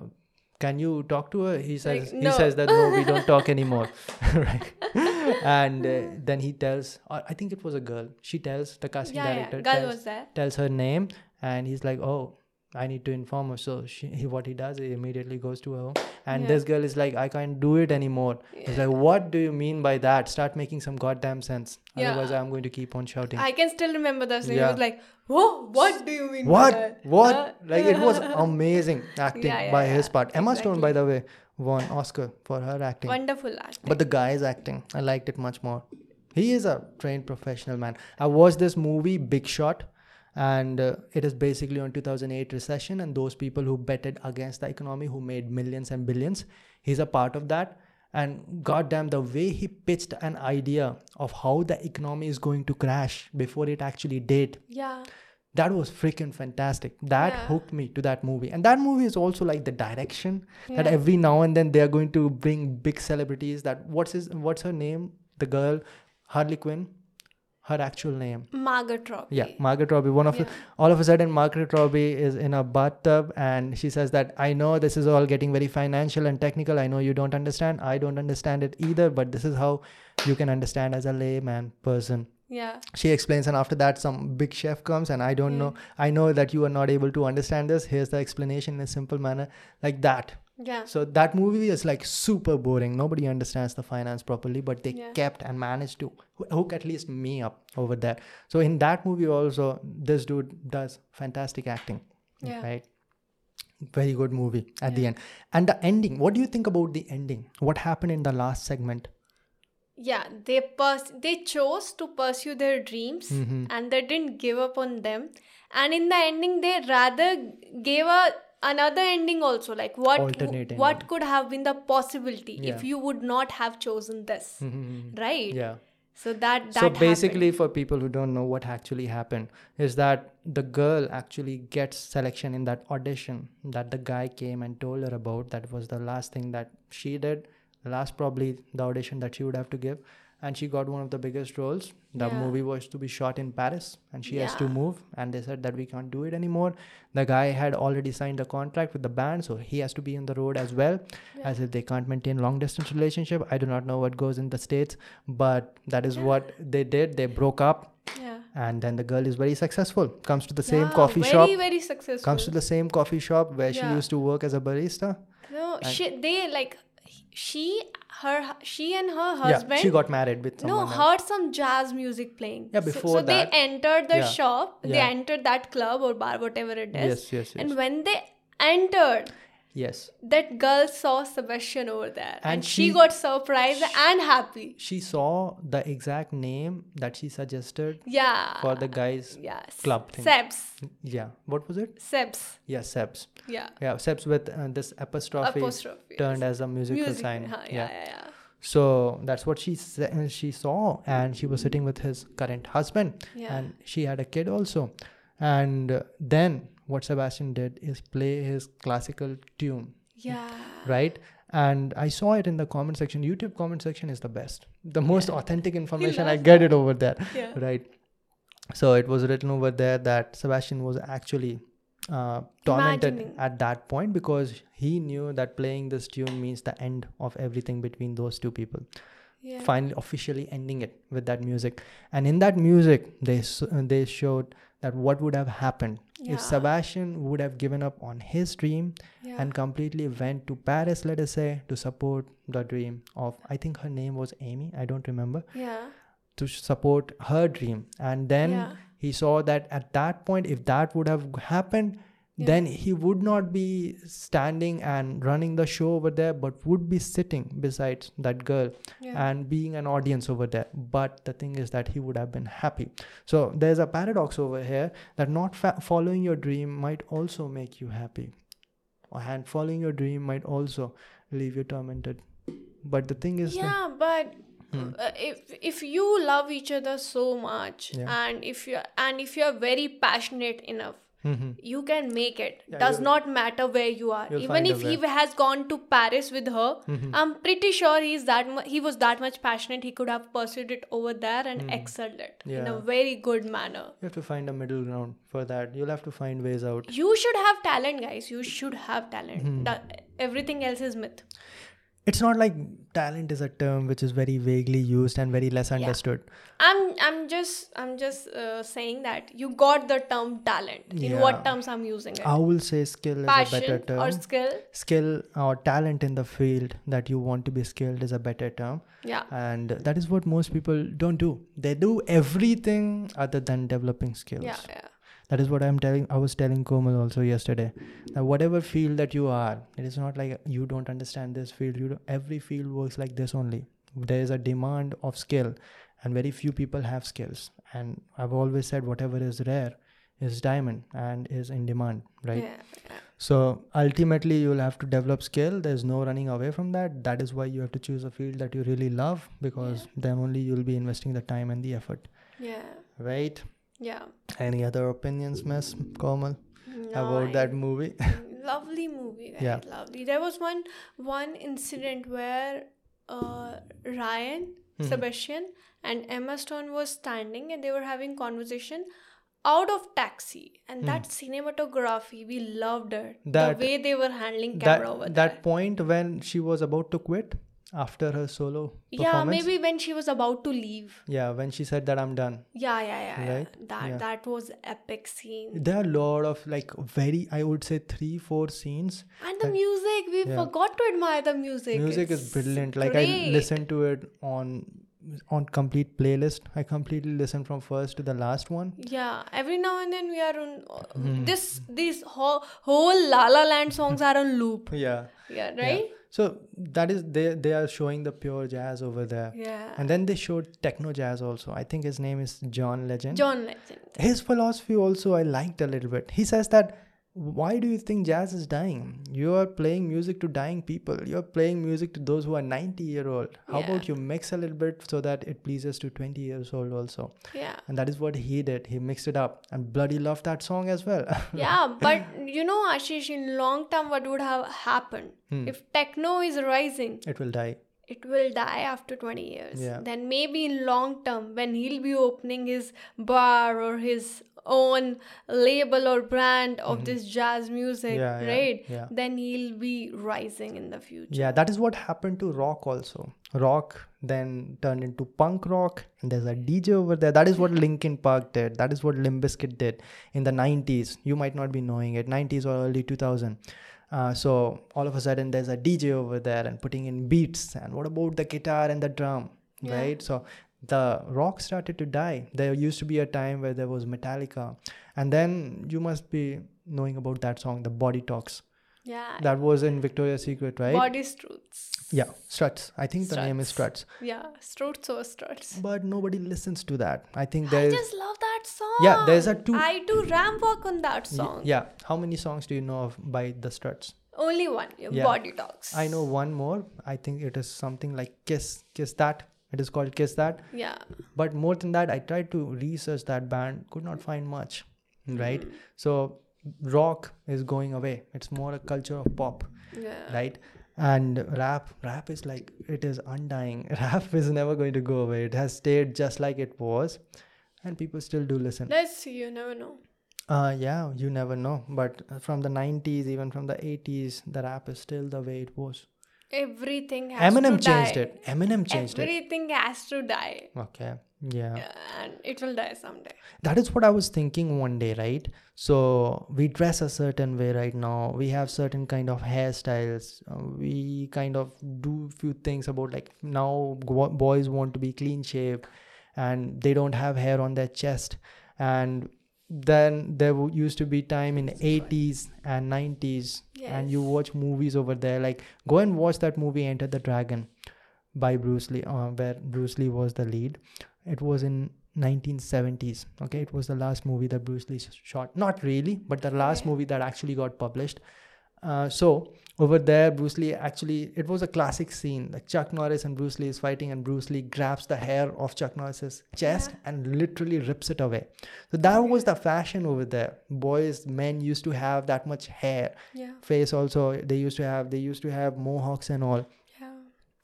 can you talk to her? He says Like, he says that no, we don't talk anymore, right? and uh, then he tells, or I think it was a girl. She tells the casting yeah, director yeah. girl tells, was there tells her name, and he's like, oh. I need to inform her. So she, he, what he does, he immediately goes to her, home, and Yeah. this girl is like, I can't do it anymore. Yeah. He's like, what do you mean by that? Start making some goddamn sense. Yeah. Otherwise, I'm going to keep on shouting. i can still remember the scene Yeah. it was like whoa what do you mean what? What? Huh? like it was amazing acting Yeah, yeah, by his part. Emma Stone, by the way, won Oscar for her acting. wonderful acting But the guy's acting, I liked it much more. He is a trained professional man. I watched this movie, Big Short, and uh, it is basically on 2008 recession and those people who betted against the economy, who made millions and billions. He's a part of that. And goddamn, the way he pitched an idea of how the economy is going to crash before it actually did, yeah that was freaking fantastic. That Yeah. hooked me to that movie. And that movie is also like the direction that every now and then they are going to bring big celebrities. That what's his what's her name? The girl, Harley Quinn. Her actual name. margaret robbie Yeah, Margaret Robbie. One of the, all of a sudden, Margaret Robbie is in a bathtub, and she says that I know this is all getting very financial and technical. I know you don't understand. I don't understand it either. But this is how you can understand as a layman person yeah she explains and after that some big chef comes and i don't know i know that you are not able to understand this here's the explanation in a simple manner like that yeah. So that movie is like super boring. Nobody understands the finance properly but they Yeah. kept and managed to hook at least me up over there. So in that movie also this dude does fantastic acting Yeah. right? Very good movie at the end. And the ending what do you think about the ending? What happened in the last segment? Yeah they pers- they chose to pursue their dreams Mhm. and they didn't give up on them. And in the ending they rather gave a another ending also like what Alternate what ending. could have been the possibility Yeah. if you would not have chosen this Mhm. right yeah so that that so basically happened. for people who don't know what actually happened is that the girl actually gets selection in that audition that the guy came and told her about that was the last thing that she did last probably the audition that she would have to give and she got one of the biggest roles. The Yeah. movie was to be shot in paris. And she has to move. And they said that we can't do it anymore. The guy had already signed a contract with the band so he has to be on the road as well. As if they can't maintain long distance relationship. I do not know what goes in the states but that is what they did. They broke up. And then the girl is very successful. Comes to the same coffee very, shop. very very successful. Comes to the same coffee shop where she used to work as a barista. No she they like she her she and her yeah husband she got married with no else. heard some jazz music playing. Yeah, So- before so, that- they entered the Yeah. shop. They entered that club or bar whatever it is. Yes yes yes. And when they entered yes. That girl saw sebastian over there and, And she, she- got surprised and happy. she saw the exact name that she suggested yeah. for the guy's yeah club thing. sebs. Yeah. What was it? Sebs. Yeah sebs. Yeah. Yeah sebs with uh, this apostrophe, apostrophe. turned as a musical music sign. huh, yeah. yeah yeah. So that's what she sa- she saw and she was sitting with his current husband. Yeah. and she had a kid also. And then what sebastian did is play his classical tune. Yeah. Right? And i saw it in the comment section. Youtube comment section is the best. The most authentic information i get it over there. Yeah. Right. So it was written over there that sebastian was actually uh, tormented Imagining. at that point because he knew that playing this tune means the end of everything between those two people. Yeah. Finally officially ending it with that music. And in that music they they showed that what would have happened Yeah. if sebastian would have given up on his dream yeah and completely went to paris let us say to support the dream of i think her name was amy i don't remember yeah to support her dream and then Yeah. he saw that at that point if that would have happened Yeah. then he would not be standing and running the show over there but would be sitting beside that girl yeah and being an audience over there but the thing is that he would have been happy so there's a paradox over here that not fa- following your dream might also make you happy and following your dream might also leave you tormented but the thing is that- yeah but Hmm. uh, if if you love each other so much Yeah. and if you and if you are very passionate enough Mhm. you can make it. Yeah, does not matter where you are. even if he has gone to paris with her Mhm. i'm pretty sure he's that mu- he was that much passionate he could have pursued it over there and excelled it in a. Very good manner. You have to find a middle ground for that. You'll have to find ways out. You should have talent guys. You should have talent. Da- everything else is myth. It's not like talent is a term which is very vaguely used and very less understood. I'm i'm just i'm just uh, saying that you got the term talent. In what terms i'm using it. I will say skill is a better term or skill? Skill or talent in the field that you want to be skilled is a better term. Yeah. And that is what most people don't do. They do everything other than developing skills. Yeah yeah that is what i'm telling i was telling komal also yesterday. That whatever field that you are it is not like you don't understand this field. You don't, every field works like this only. There is a demand of skill and very few people have skills. And i've always said whatever is rare is diamond and is in demand right? Yeah, yeah. so ultimately you'll have to develop skill. There's no running away from that. That is why you have to choose a field that you really love because then only you'll be investing the time and the effort. Yeah. Right yeah any other opinions miss komal about Nice. that movie lovely movie right? Yeah. lovely there was one one incident where uh, ryan Mhm. sebastian and emma stone was standing and they were having conversation out of taxi and that cinematography we loved it. That- the way they were handling that camera over that there point when she was about to quit after her solo yeah maybe when she was about to leave yeah when she said that i'm done yeah yeah yeah, yeah. That Yeah. that was epic scene there are a lot of like very i would say three four scenes and the that- music we yeah. forgot to admire the music music is brilliant like i great. listened to it on on complete playlist. I completely listen from first to the last one. Yeah, every now and then we are on uh, Hmm. this. These whole whole La La Land songs are on loop. Yeah. Yeah, right. So that is they they are showing the pure jazz over there. Yeah. And then they showed techno jazz also. I think his name is John Legend. John Legend. his philosophy also I liked a little bit. He says that why do you think jazz is dying? You are playing music to dying people. You're playing music to those who are 90 year old. How Yeah. about you mix a little bit so that it pleases to 20 years old also? Yeah. And that is what he did. He mixed it up and bloody loved that song as well. yeah, but you know, Ashish, in long term, what would have happened Hmm. if techno is rising? it will die. It will die after 20 years. Yeah. Then maybe in long term, when he'll be opening his bar or his own label or brand of this jazz music, Mm-hmm. Yeah, yeah, right? yeah. Then he'll be rising in the future. Yeah, that is what happened to rock also. Rock then turned into punk rock, and there's a DJ over there. That is what Linkin Park did. That is what Limp Bizkit did in the 90s. You might not be knowing it, 90s or early 2000. Uh, so all of a sudden there's a DJ over there and putting in beats. And what about the guitar and the drum, Yeah. right? So the rock started to die. There used to be a time where there was Metallica, and then you must be knowing about that song, the Body Talks. Yeah. That was in Victoria's Secret, right? Body struts. Yeah, Struts. I think the name is Struts. Yeah, struts or struts. But nobody listens to that. I think I just love that song. Yeah, there's a two- I do ramp walk on that song. Yeah. How many songs do you know of by the Struts? Only one. Yeah. Body talks. I know one more. I think it is something like Kiss. Kiss That. It is called Kiss That. Yeah. But more than that, I tried to research that band. Could not find much. Right. Hmm. So rock is going away. It's more a culture of pop. Yeah. right and rap rap is like it is undying rap is never going to go away it has stayed just like it was and people still do listen Let's see. You never know. uh yeah you never know but from the 90s even from the 80s the rap is still the way it was Everything has eminem to changed die. it. Eminem changed it. Everything has to die. okay yeah. And it will die someday. that is what i was thinking one day right? So we dress a certain way right now. We have certain kind of hairstyles. Uh, we kind of do few things about like now boys want to be clean shaved and they don't have hair on their chest. And then there w- used to be time in 80s and 90s and you watch movies over there. Like go and watch that movie enter the dragon by bruce lee uh, where bruce lee was the lead. It was in 1970s okay? It was the last movie that bruce lee shot. Not really but the last Okay. movie that actually got published uh, so over there bruce lee actually it was a classic scene like chuck norris and bruce lee is fighting and bruce lee grabs the hair of chuck norris's chest Yeah. and literally rips it away. So that was the fashion over there. Boys men used to have that much hair. Yeah. face also they used to have they used to have mohawks and all. Yeah.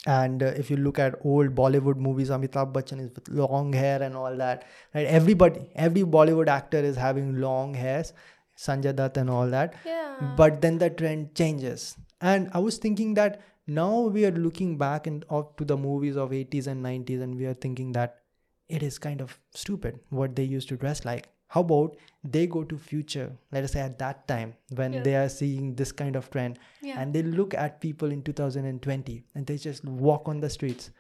and uh, if you look at old bollywood movies amitabh bachchan is with long hair and all that right? Everybody every bollywood actor is having long hairs sanjay dutt and all that Yeah. but then the trend changes and i was thinking that now we are looking back and up to the movies of 80s and 90s and we are thinking that it is kind of stupid what they used to dress like how about they go to future let us say at that time when Yeah. they are seeing this kind of trend Yeah. and they look at people in 2020 and they just walk on the streets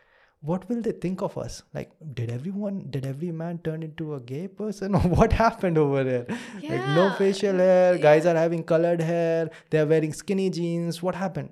what will they think of us? Like did everyone did every man turn into a gay person or what happened over there? Like no facial hair guys are having colored hair they are wearing skinny jeans. What happened?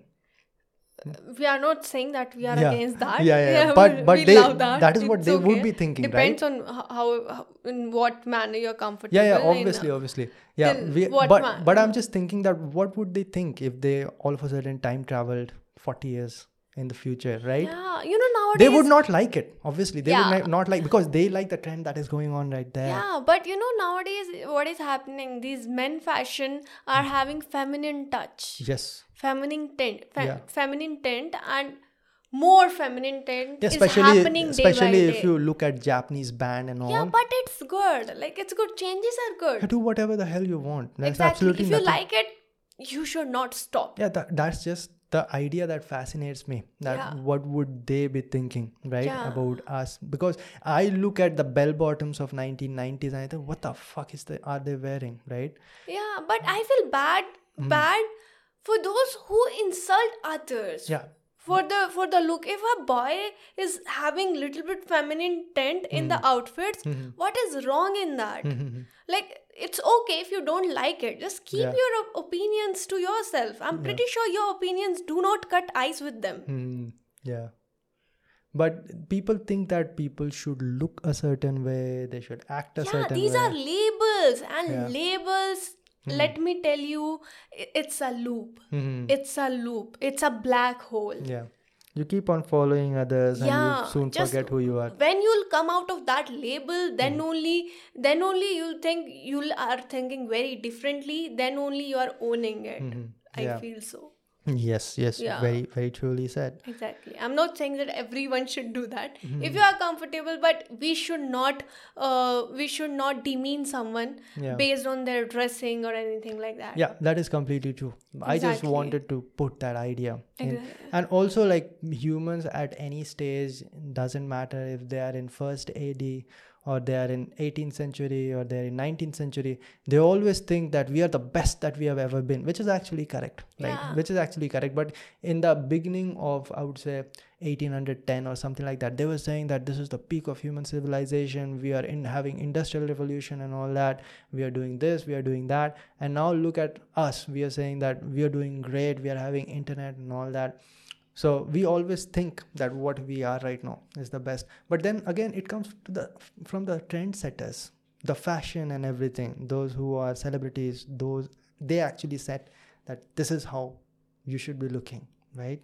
We are not saying that we are Yeah. against that. Yeah, yeah, yeah. But- but they- that. that is what It's they would be thinking, Depends on how, how in what manner you're comfortable. yeah yeah in, uh, obviously obviously. Yeah we, but man- but i'm just thinking that what would they think if they all of a sudden time traveled 40 years in the future right Yeah, you know nowadays. they would not like it obviously they would Yeah. ni- not like because they like the trend that is going on right there Yeah, but you know nowadays what is happening? These men fashion are Hmm. having feminine touch, yes feminine tint, fe- Yeah. feminine tint, and more feminine tint Yeah, is especially happening especially if you look at japanese band and all yeah, but it's good. Like it's good. Changes are good. do whatever the hell you want there's exactly. absolutely If you nothing like it, you should not stop. yeah that, that's just the idea that fascinates me that Yeah. what would they be thinking right Yeah. about us because i look at the bell bottoms of 1990s and i think what the fuck is the are they wearing right Yeah, but I feel bad, Hmm. bad for those who insult others. yeah for the for the look if a boy is having little bit feminine tint in the outfits Mhm. what is wrong in that Mhm. like it's okay if you don't like it just keep Yeah. your op- opinions to yourself i'm pretty sure your opinions do not cut eyes with them Hmm, yeah. But people think that people should look a certain way, they should act a certain way. yeah certain these way. are labels and Yeah. labels let me tell you it's a loop Mhm. it's a loop it's a black hole Yeah. You keep on following others and Yeah, you soon forget who you are. when you'll come out of that label Hmm. then only then only you'll think you'll are thinking very differently then only you are owning it Mhm. i Yeah. feel so Yes, yes. Yeah. Very, very truly said. exactly i'm not saying that everyone should do that Hmm. if you are comfortable but we should not uh, we should not demean someone Yeah. based on their dressing or anything like that Yeah, that is completely true. I just wanted to put that idea. in. Exactly. And also, like humans at any stage, doesn't matter if they are in first AD or they are in 18th century or they're in 19th century, they always think that we are the best that we have ever been, which is actually correct. Like, Yeah. which is actually correct. But in the beginning of, I would say, 1810 or something like that, they were saying that this is the peak of human civilization. We are in having industrial revolution and all that. We are doing this, we are doing that. And now look at us. We are saying that we are doing great. We are having internet and all that. So we always think that what we are right now is the best. But then again, it comes to the from the trendsetters, the fashion and everything. Those who are celebrities, those they actually said that this is how you should be looking, right?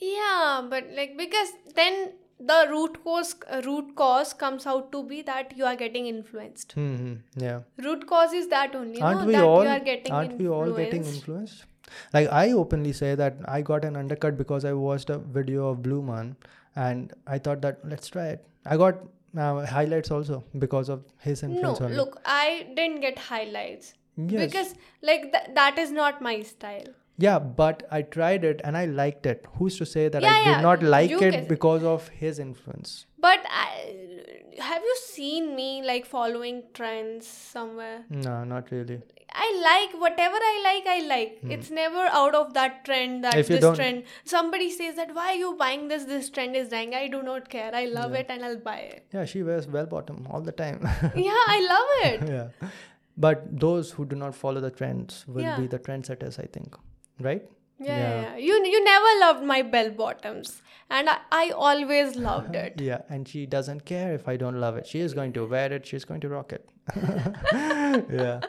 yeah but like because then the root cause root cause comes out to be that you are getting influenced hmm Yeah. root cause is that only aren't no? we that all? you are getting aren't we all getting influenced. influenced? Like I openly say that I got an undercut because I watched a video of Blue Man, and I thought that let's try it. I got uh, highlights also because of his no influence only. look i didn't get highlights Yes. because like th- that is not my style Yeah, but I tried it and I liked it. Who's to say that Yeah, I did yeah, not like it can- because of his influence? but I, have you seen me like following trends somewhere No, not really. I like whatever I like, I like. It's never out of that trend, that Hmm. If this trend. Somebody says that why are you buying this? This trend is dying. I do not care. I love it and I'll buy it. Yeah, she wears bell bottom all the time. yeah, I love it. yeah. But those who do not follow the trends will Yeah. be the trendsetters, I think. Right? Yeah, yeah. yeah. You you never loved my bell bottoms, and I, I always loved it. Yeah, and she doesn't care if I don't love it. She is going to wear it, she's going to rock it. yeah.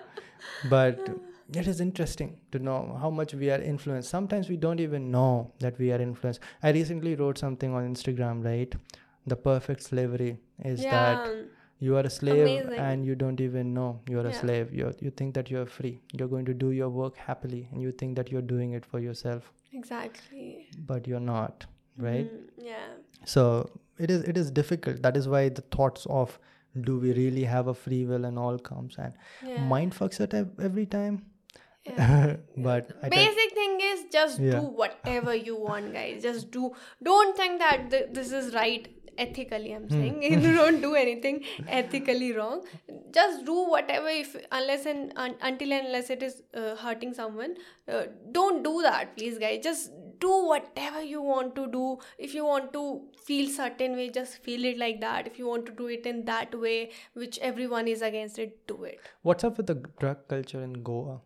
But it is interesting to know how much we are influenced. Sometimes we don't even know that we are influenced. I recently wrote something on Instagram, right? The perfect slavery is yeah, that you are a slave Amazing. and you don't even know you're a Yeah. slave. You you think that you're free. You're going to do your work happily and you think that you're doing it for yourself, exactly. but you're not, right? Mm, yeah. so it is it is difficult that is why the thoughts of do we really have a free will and all comes and Yeah. mind fucks it every time yeah. but I Basic thing is just Yeah. do whatever you want, guys. Just do. Don't think that th- this is right ethically. I'm Hmm. saying you don't do anything ethically wrong. Just do whatever if unless and un- until and unless it is uh, hurting someone. Uh, don't do that, please, guys. Just do whatever you want to do. If you want to feel certain way, just feel it like that. If you want to do it in that way, which everyone is against it, do it. what's up with the drug culture in goa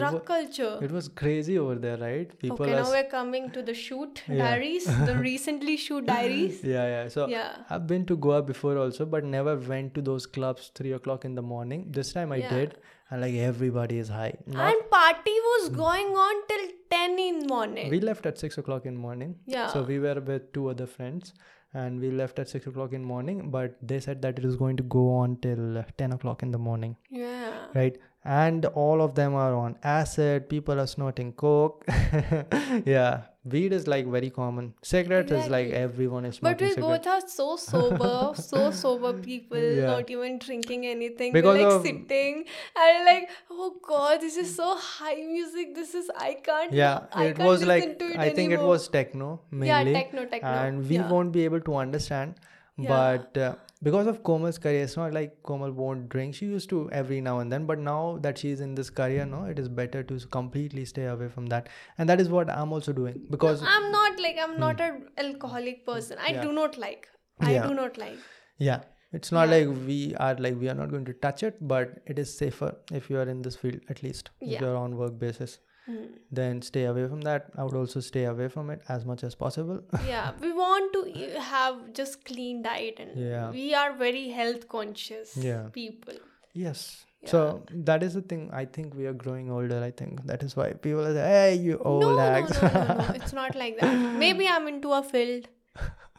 Drug wa- culture. it was crazy over there right people okay, now we're coming to the shoot Yeah. diaries, the recently shoot diaries. yeah yeah so Yeah. i've been to goa before also but never went to those clubs three o'clock in the morning this time i Yeah. did and like everybody is high Not- And party was mm. going on till 10 in morning. we left at six o'clock in morning Yeah. so we were with two other friends and we left at six o'clock in morning but they said that it is going to go on till 10 o'clock in the morning yeah. right and all of them are on acid people are snorting coke yeah weed is like very common cigarette is like everyone is But we cigarette both are so sober, so sober people, Yeah. not even drinking anything. Because We're like of- sitting and like, oh god, this is so high music. This is I can't. yeah I it can't was listen like to it i think it was techno mainly yeah, techno, techno. and we yeah. won't be able to understand Yeah. But uh, because of Komal's career, it's not like Komal won't drink. She used to every now and then, but now that she's in this career, no, it is better to completely stay away from that. And that is what I'm also doing because I'm not like I'm not an alcoholic person. I Hmm. Yeah. do not like. I Yeah. do not like. yeah, it's not Yeah. like we are like we are not going to touch it, but it is safer if you are in this field at least if you're on work basis. Hmm. Then stay away from that. I would also stay away from it as much as possible. yeah, we want to have just clean diet and Yeah. we are very health conscious Yeah. people. Yes. So that is the thing. I think we are growing older. I think that is why people are like, "Hey, you old no, no, hags." no, no, no, it's not like that. Maybe I'm into a field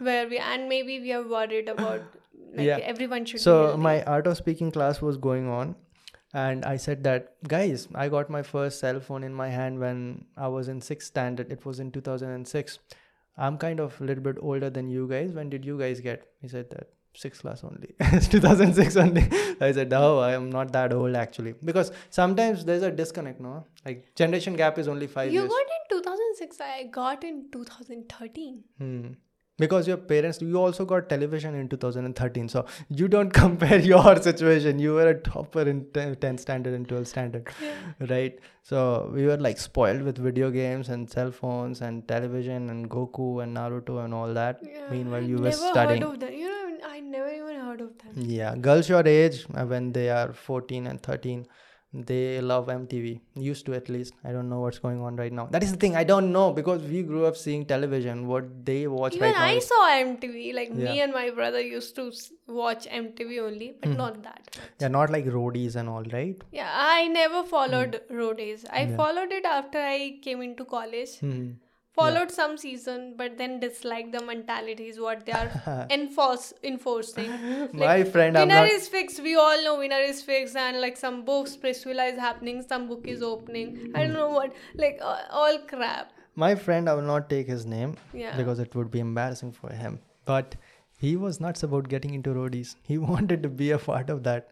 where we and maybe we are worried about like Yeah. everyone should. so my art of speaking class was going on, and I said that, guys, I got my first cell phone in my hand when I was in sixth standard. It was in 2006. I'm kind of a little bit older than you guys. When did you guys get? He said that sixth class only. it's 2006 only. I said, no, I am not that old actually. Because sometimes there's a disconnect, no? Like generation gap is only five you years. got in 2006. I got in 2013. Hmm. Because your parents, you also got television in 2013. So you don't compare your situation. You were a topper in 10 10th standard and 12th standard, right? So we were like spoiled with video games and cell phones and television and Goku and Naruto and all that. Yeah, Meanwhile, I you were never studying. heard of them. You know, I never even heard of them. Yeah, girls your age uh, when they are 14 and 13, they love MTV. Used to at least. I don't know what's going on right now. That is the thing. I don't know because we grew up seeing television. What they watch Even right now. I saw MTV. Like me and my brother used to watch MTV only, but Hmm. not that. Yeah, not like roadies and all, right? Yeah, I never followed roadies. I. Yeah. followed it after I came into college. Hmm. Followed some season, but then dislike the mentalities what they are enforce enforcing. My friend, winner not. is fixed. We all know winner is fixed, and like some books, Priscilla is happening, some book is opening. I don't know what, like uh, all crap. My friend, I will not take his name Yeah. because it would be embarrassing for him. But he was nuts about getting into roadies. He wanted to be a part of that.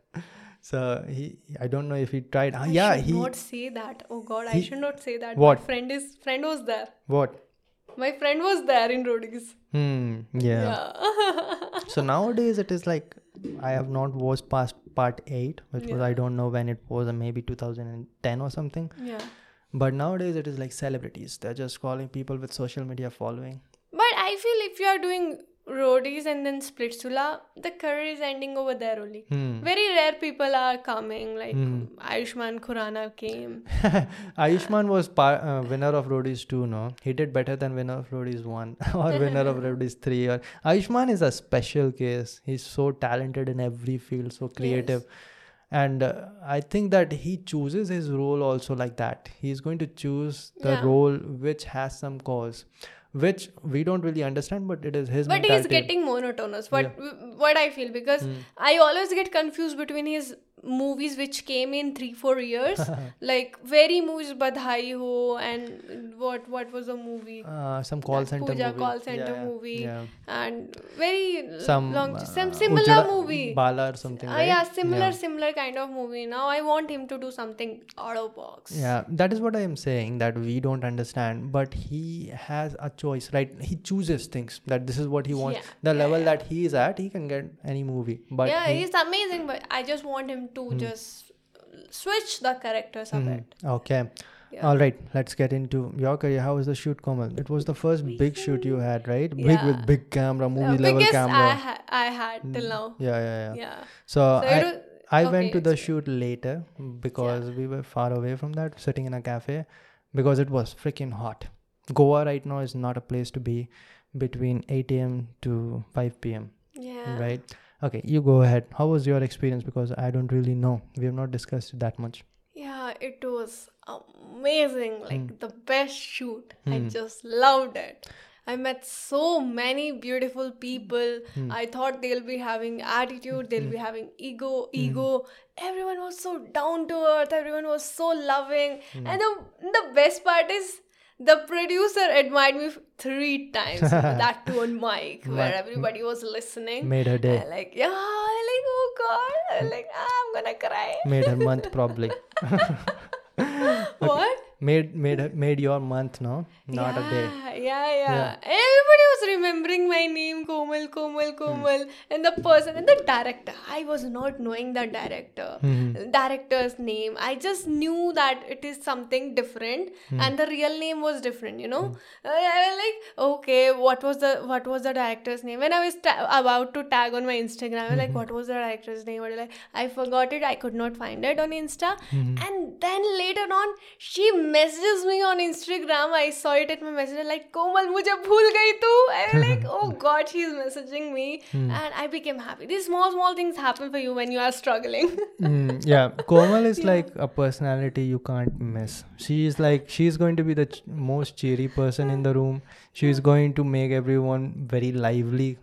So he, I don't know if he tried. Ah, I yeah, should he. not say that. Oh God, I should not say that. What? My friend is friend was there. What? My friend was there in roadies. Hmm. Yeah. Yeah. So nowadays it is like I have not watched past part eight, which was I don't know when it was, uh, maybe 2010 or something. yeah. But nowadays it is like celebrities. They're just calling people with social media following. But I feel if you are doing roadies and then Splitsvilla, the career is ending over there only. Hmm. Very rare people are coming. Like Hmm. Ayushmann Khurrana came. Ayushmann was par- uh, winner of Roadies 2, no? He did better than winner of Roadies 1 or winner of Roadies 3. Or Ayushmann is a special case. He's so talented in every field, so creative. And uh, I think that he chooses his role also like that. He's going to choose the Yeah. role which has some cause, which we don't really understand, but it is his But he's mentality. getting monotonous. What what I feel because Hmm. I always get confused between his movies which came in three four years, like very movies Badhai Ho and what what was the movie uh, some call center Pooja movie. call center Yeah, movie yeah. and very Some, long uh, some similar Ujjwala movie. Bala or something. Uh, right? yeah, similar, Yeah. similar kind of movie. Now I want him to do something out of box. Yeah, that is what I am saying that we don't understand, but he has a choice, right? He chooses things that this is what he wants. The level that he is at, he can get any movie. But yeah, he- he's amazing, but I just want him to hmm. just switch the characters a hmm. bit. okay. Yeah. All right, let's get into your career. How was the shoot, Komal? It was the first big shoot you had, right? Big with big camera, movie level camera. I, ha- I had till hmm. now. yeah, yeah, yeah. Yeah. So, So I, was, I okay, went to the shoot later because we were far away from that, sitting in a cafe because it was freaking hot. Goa right now is not a place to be between 8 a.m. to 5 p.m. yeah. Right? Okay, you go ahead. How was your experience? Because I don't really know. We have not discussed that much. Yeah, it was amazing. Like Hmm. the best shoot. I just loved it. I met so many beautiful people. Hmm. I thought they'll be having attitude, they'll be having ego, Hmm. ego. Everyone was so down to earth, everyone was so loving. Hmm. And the, the best part is the producer admired me three times. that too on mic, where everybody was listening. Made her day. Like, yeah, like, oh god, like, ah, I'm gonna cry. Made her month probably. What? Made made made your month, no, not a day. yeah, Yeah, yeah, Everybody was remembering my name, Komal, Komal, Komal, hmm. and the person and the director. I was not knowing the director, hmm. director's name. I just knew that it is something different, hmm. and the real name was different. You know, Uh, I was like, okay, what was the what was the director's name? When I was ta- about to tag on my Instagram, I was like, what was the director's name? Or like, I forgot it. I could not find it on Insta, and then later on, she messages me on Instagram. I saw it at my message like, Komal, mujhe bhul gayi tu. I was like, oh God, she's messaging me, and I became happy. These small small things happen for you when you are struggling. Mm, yeah, Komal is like a personality you can't miss. She is like she's going to be the ch- most cheery person in the room. She is going to make everyone very lively,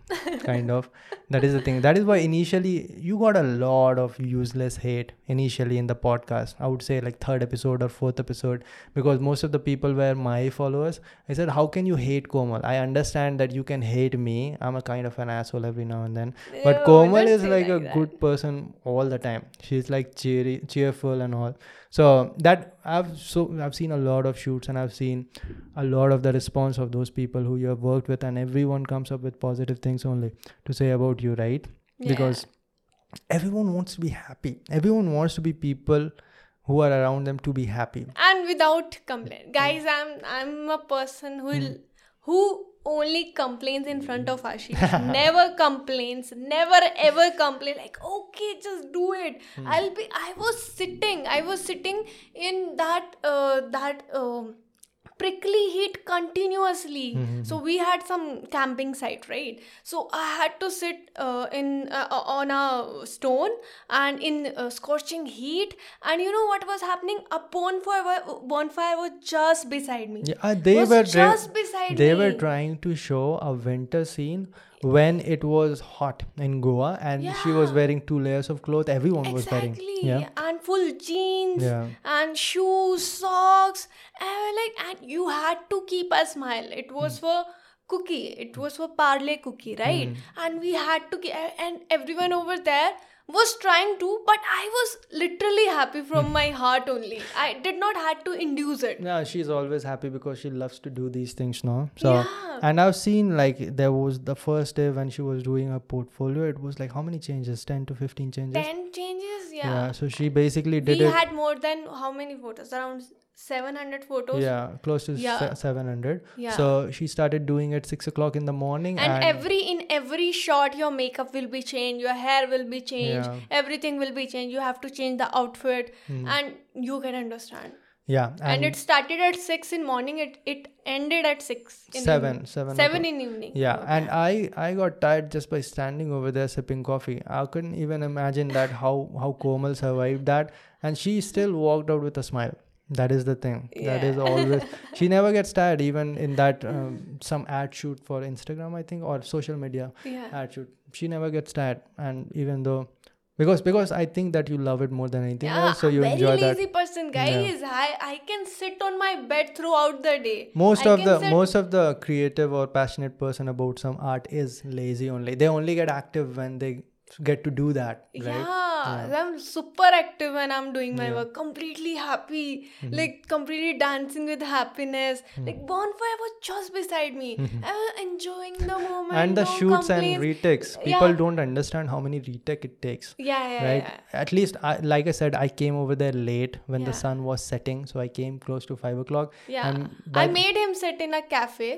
kind of. That is the thing. That is why initially you got a lot of useless hate initially in the podcast. I would say like third episode or fourth episode because most of the people were my followers. I said, "How can you hate Komal? I understand that you can hate me. I'm a kind of an asshole every now and then, but Komal is like, like a that. good person all the time she's like cheery cheerful and all so that i've so i've seen a lot of shoots and i've seen a lot of the response of those people who you have worked with and everyone comes up with positive things only to say about you right? Yeah. because everyone wants to be happy. Everyone wants to be people who are around them to be happy. And without complaint. Guys i'm i'm a person who hmm. will who only complains in front of ashish. Never complains. Never ever complain. Like okay just do it. I'll be i was sitting i was sitting in that uh, that um prickly heat continuously. So we had some camping site right? So i had to sit uh, in uh, uh, on a stone and in uh, scorching heat. And you know what was happening? A bonfire bonfire was just beside me. Yeah, uh, they was were just beside they me. were trying to show a winter scene when it was hot in goa and she was wearing two layers of clothes everyone was wearing. Exactly. Yeah. And full jeans Yeah. and shoes socks and like and you had to keep a smile. It was hmm. for cookie. It was for Parle cookie right? Hmm. And we had to and everyone over there was trying to but i was literally happy Hmm. from my heart only i did not had to induce it Yeah, she's always happy because she loves to do these things now. So, Yeah. and I've seen like there was the first day when she was doing her portfolio, it was like how many changes? 10 to 15 changes? 10 changes yeah, so she basically did we it. had more than how many photos around 700 photos yeah, close to Yeah. 700. Yeah. So she started doing it 6 o'clock in the morning. and, And, every in every shot your makeup will be changed your hair will be changed Yeah. everything will be changed you have to change the outfit hmm. and you can understand yeah, and, and, it started at 6 in morning it it ended at 6 in Seven, evening. seven 7 in evening yeah, and I I got tired just by standing over there sipping coffee. I couldn't even imagine that how how Komal survived that, and she still walked out with a smile. That is the thing. That is always. she never gets tired, even in that um, some ad shoot for Instagram, I think, or social media yeah ad shoot. She never gets tired, and even though. Because because I think that you love it more than anything yeah, else, so you I'm enjoy very that. lazy person guys I, I can sit on my bed throughout the day most I of the most of the creative or passionate person about some art is lazy only they only get active when they get to do that right yeah, i'm super active when i'm doing my work. Completely happy. Mm-hmm. like completely dancing with happiness. Like bonfire was just beside me. I was enjoying the moment Mm-hmm. and the no shoots and retakes. People Yeah. don't understand how many retake it takes yeah yeah, right? yeah. at least I, like i said i came over there late when the sun was setting so i came close to five o'clock. Yeah, and I Mm-hmm. made him sit in a cafe.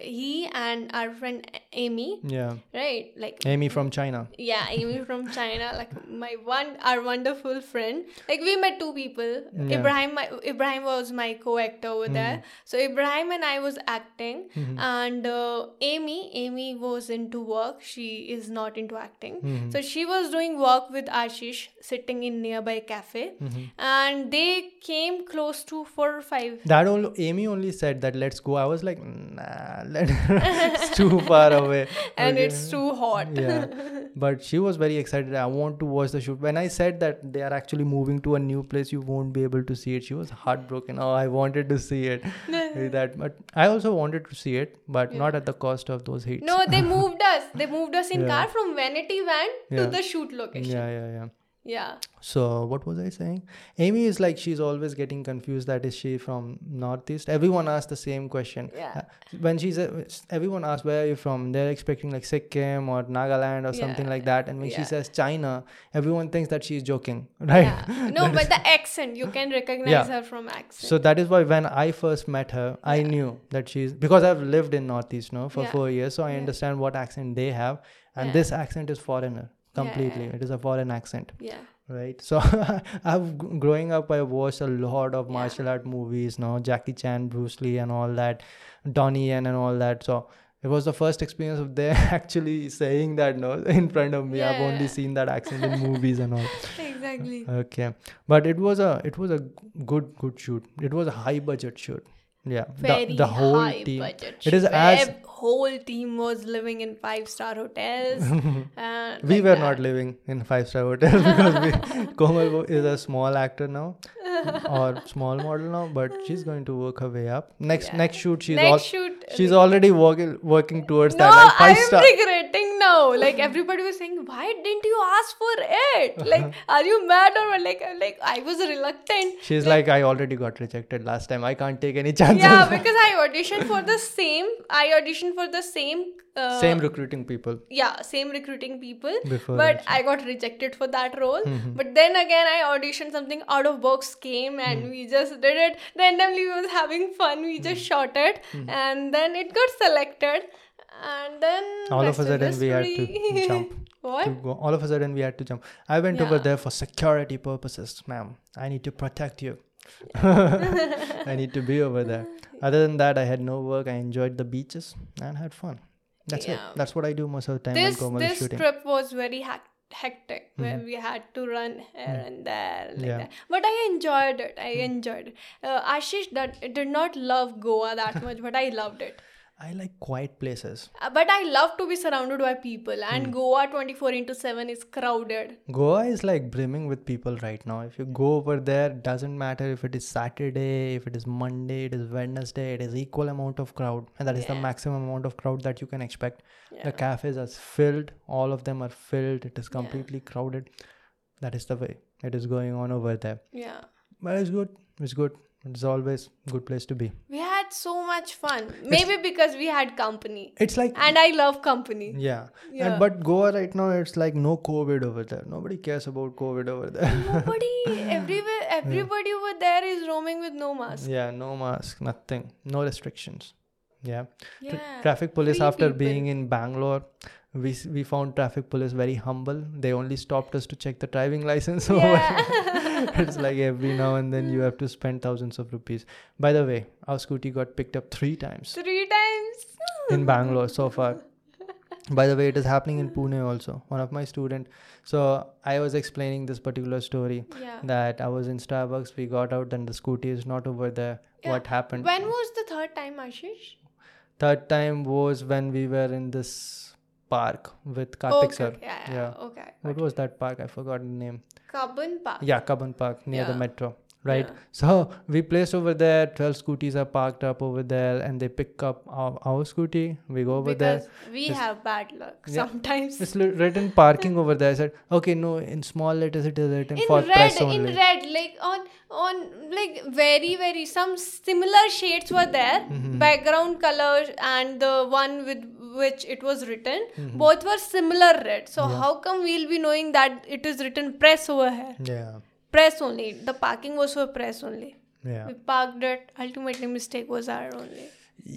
He and our friend Amy, yeah. Right? Like, amy from china. Yeah, Amy from China, like my one, our wonderful friend. Like, we met two people. Yeah. Ibrahim, my, Ibrahim was my co-actor over there. Hmm. So Ibrahim and I was acting, hmm. and uh, Amy, Amy was into work. She is not into acting. Hmm. So she was doing work with Ashish, sitting in nearby cafe, and they came close to four or five. that all amy only said that let's go i was like nah let, it's too far away and Okay. it's too hot. yeah but she was very excited i want to watch the shoot when i said that they are actually moving to a new place you won't be able to see it she was heartbroken oh i wanted to see it that but i also wanted to see it but not at the cost of those heats No, they moved us. They moved us in Yeah. car from Vanity Van to Yeah. the shoot location. yeah yeah yeah Yeah. So what was I saying? Amy is like she's always getting confused. That is she from northeast? Everyone asks the same question. Yeah. Uh, When she's uh, everyone asks where are you from? They're expecting like Sikkim or Nagaland or something like that. And when she says China, everyone thinks that she's joking, right? Yeah. No, but the accent, you can recognize Yeah. her from accent. So that is why when I first met her, I Yeah. knew that she's because I've lived in Northeast, no, for Yeah. four years, so I Yeah. understand what accent they have, and Yeah. this accent is foreigner completely. Yeah. It is a foreign accent, yeah. right? So I've growing up, I watched a lot of Yeah. martial art movies, Now Jackie Chan, Bruce Lee, and all that, Donnie Yen, and all that. So. It was the first experience of them actually saying that no in front of me. I've only seen that accent in movies and all. Exactly. Okay, but it was a it was a good good shoot. It was a high budget shoot. Yeah, Very the, the whole high team. budget. It is as- whole team was living in five star hotels. and uh, we like were that. not living in five star hotels because we, Komal is a small actor now or small model now, but she's going to work her way up. Next Yeah. next shoot, she's Next all, shoot. she's already working working towards no, that like five I'm star. regretting now. Like everybody was saying, why didn't you ask for it? Like, are you mad or what? like? Like I was reluctant. She's like, I already got rejected last time. I can't take any chances. Yeah, because I auditioned for the same. I auditioned for the same. Uh, Same recruiting people yeah same recruiting people before. but i got rejected for that role Mhm. but then again i auditioned something out of box came and Hmm. we just did it randomly we was having fun we just shot it Hmm. and then it got selected and then all of a sudden we had to jump. what to go. All of a sudden, we had to jump. I went over there for security purposes, ma'am. I need to protect you. I need to be over there. Other than that, I had no work. I enjoyed the beaches and had fun. That's it. That's what I do most of the time this this shooting. trip was very hac- hectic where we had to run here and there like Mm-hmm. Yeah. that but i enjoyed it i enjoyed it uh, ashish that did not love goa that much but i loved it I like quiet places. Uh, but i love to be surrounded by people and Hmm. goa 24 into 7 is crowded Goa is like brimming with people right now. If you go over there, doesn't matter if it is Saturday, if it is Monday, it is Wednesday, it is equal amount of crowd, and that is the maximum amount of crowd that you can expect. yeah. The cafes are filled. All of them are filled. It is completely crowded. That is the way it is going on over there. yeah But it's good. It's good. It's always good place to be. we had so much fun maybe because we had company It's like and i love company yeah. Yeah. And but Goa right now it's like no COVID over there. Nobody cares about COVID over there. nobody everywhere everybody over there is roaming with no mask yeah, no mask, nothing, no restrictions. Yeah. Tra- yeah traffic police free after people. being in Bangalore. We, we found traffic police very humble. They only stopped us to check the driving license. Yeah. it's like every now and then you have to spend thousands of rupees. By the way, our scooty got picked up three times Three times. in Bangalore so far. By the way, it is happening in Pune also. One of my student. So I was explaining this particular story Yeah. that I was in Starbucks. We got out and the scooty is not over there. Yeah. What happened? When was the third time, Ashish? Third time was when we were in this park with Kartik okay, sir. okay, Yeah, Yeah. Okay. What was that park? I forgot the name. Cubbon Park. Yeah, Cubbon Park near the metro. Right. Yeah. So we placed over there. Twelve scooties are parked up over there, and they pick up our, our scooty. We go over there. because we It's- have bad luck Yeah. sometimes. It's written parking over there. I said, okay, no, in small letters it is written in for red, press in red, like on on like very very some similar shades were there. Mhm. Background color and the one with which it was written, Mhm. both were similar red. So Yeah. how come we'll be knowing that it is written press over here? Yeah, Press only. The parking was for press only. yeah, We parked it. Ultimately, mistake was our only.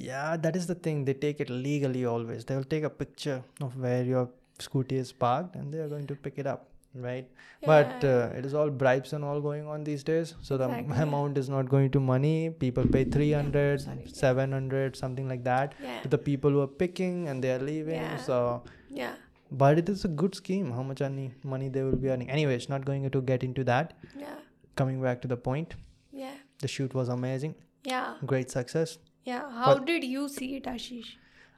yeah. That is the thing. They take it legally always. They will take a picture of where your scooty is parked, and they are going to pick it up, right? But uh, it is all bribes and all going on these days. So the Exactly. amount is not going to money. People pay 300, sorry. 700, something like that. Yeah. To the people who are picking and they are leaving. Yeah. So, Yeah. but it is a good scheme. How much money money they will be earning. anyway it's not going to get into that. Yeah. Coming back to the point, Yeah. the shoot was amazing. Yeah. Great success. Yeah. How But- did you see it, Ashish?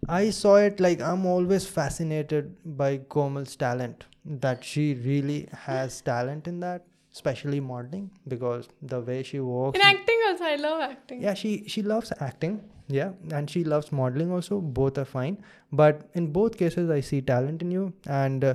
I saw it like I'm always fascinated by Komal's talent. That she really has talent in that, especially modeling, because the way she walks. In acting also, I love acting. yeah, she she loves acting. Yeah, and she loves modeling also. Both are fine, but in both cases, I see talent in you. And uh,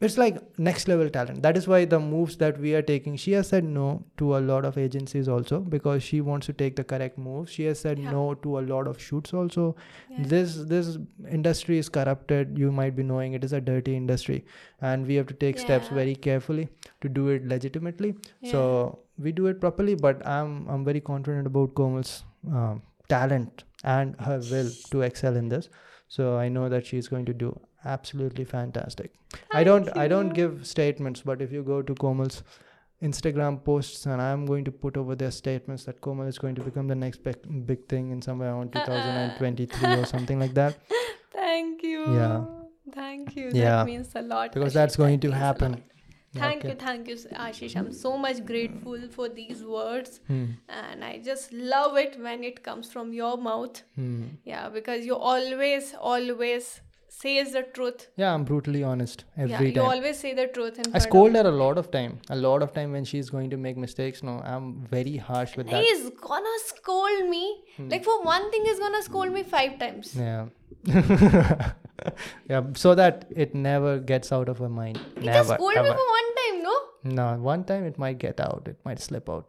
it's like next level talent. That is why the moves that we are taking she has said no to a lot of agencies also because she wants to take the correct moves. She has said Yeah. no to a lot of shoots also. Yeah. this this industry is corrupted. You might be knowing it is a dirty industry and we have to take steps very carefully to do it legitimately. Yeah. so we do it properly but i'm i'm very confident about komal's um, talent and her will to excel in this. So i know that she's going to do absolutely fantastic i don't i don't give statements but if you go to komal's instagram posts and i'm going to put over their statements that komal is going to become the next big, big thing in somewhere around Uh-uh. 2023 or something like that Thank you. Yeah. Thank you. Yeah. That means a lot. because Ashish. that's going That to happen. Thank Okay. you, thank you, Ashish. I'm so much grateful for these words, Hmm. and I just love it when it comes from your mouth. Hmm. Yeah, because you always, always says the truth. yeah i'm brutally honest every yeah, you time always say the truth. I scold her a lot of time. A lot of time when she's going to make mistakes. No, I'm very harsh with that. He's gonna scold me. Hmm. Like for one thing, he's gonna scold me five times. Yeah. yeah. So that it never gets out of her mind. He just never. scold me for one time, no? No, one time it might get out. It might slip out.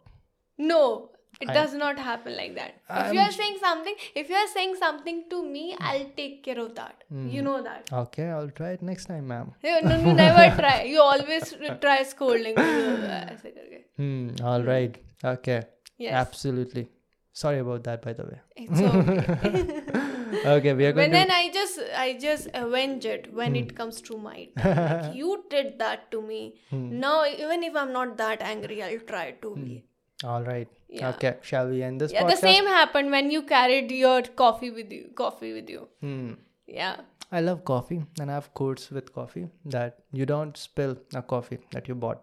No, it I, does not happen like that. I'm, if you are saying something if you are saying something to me i'll take care of that. Mm, you hmm. know that. Okay i'll try it next time ma'am. No, no you never try. You always try scolding hmm, all hmm. right. Okay. Yes. Absolutely. Sorry about that by the way. It's okay. Okay we are going when to... i just i just avenge it when mm. it comes to my like, you did that to me. Mm. now even if i'm not that angry i'll try to be. Hmm. All right. Yeah. Okay. Shall we end this Yeah, the same happened when you carried your coffee with you. Coffee with you. Hmm. Yeah. I love coffee and I have quotes with coffee that you don't spill a coffee that you bought.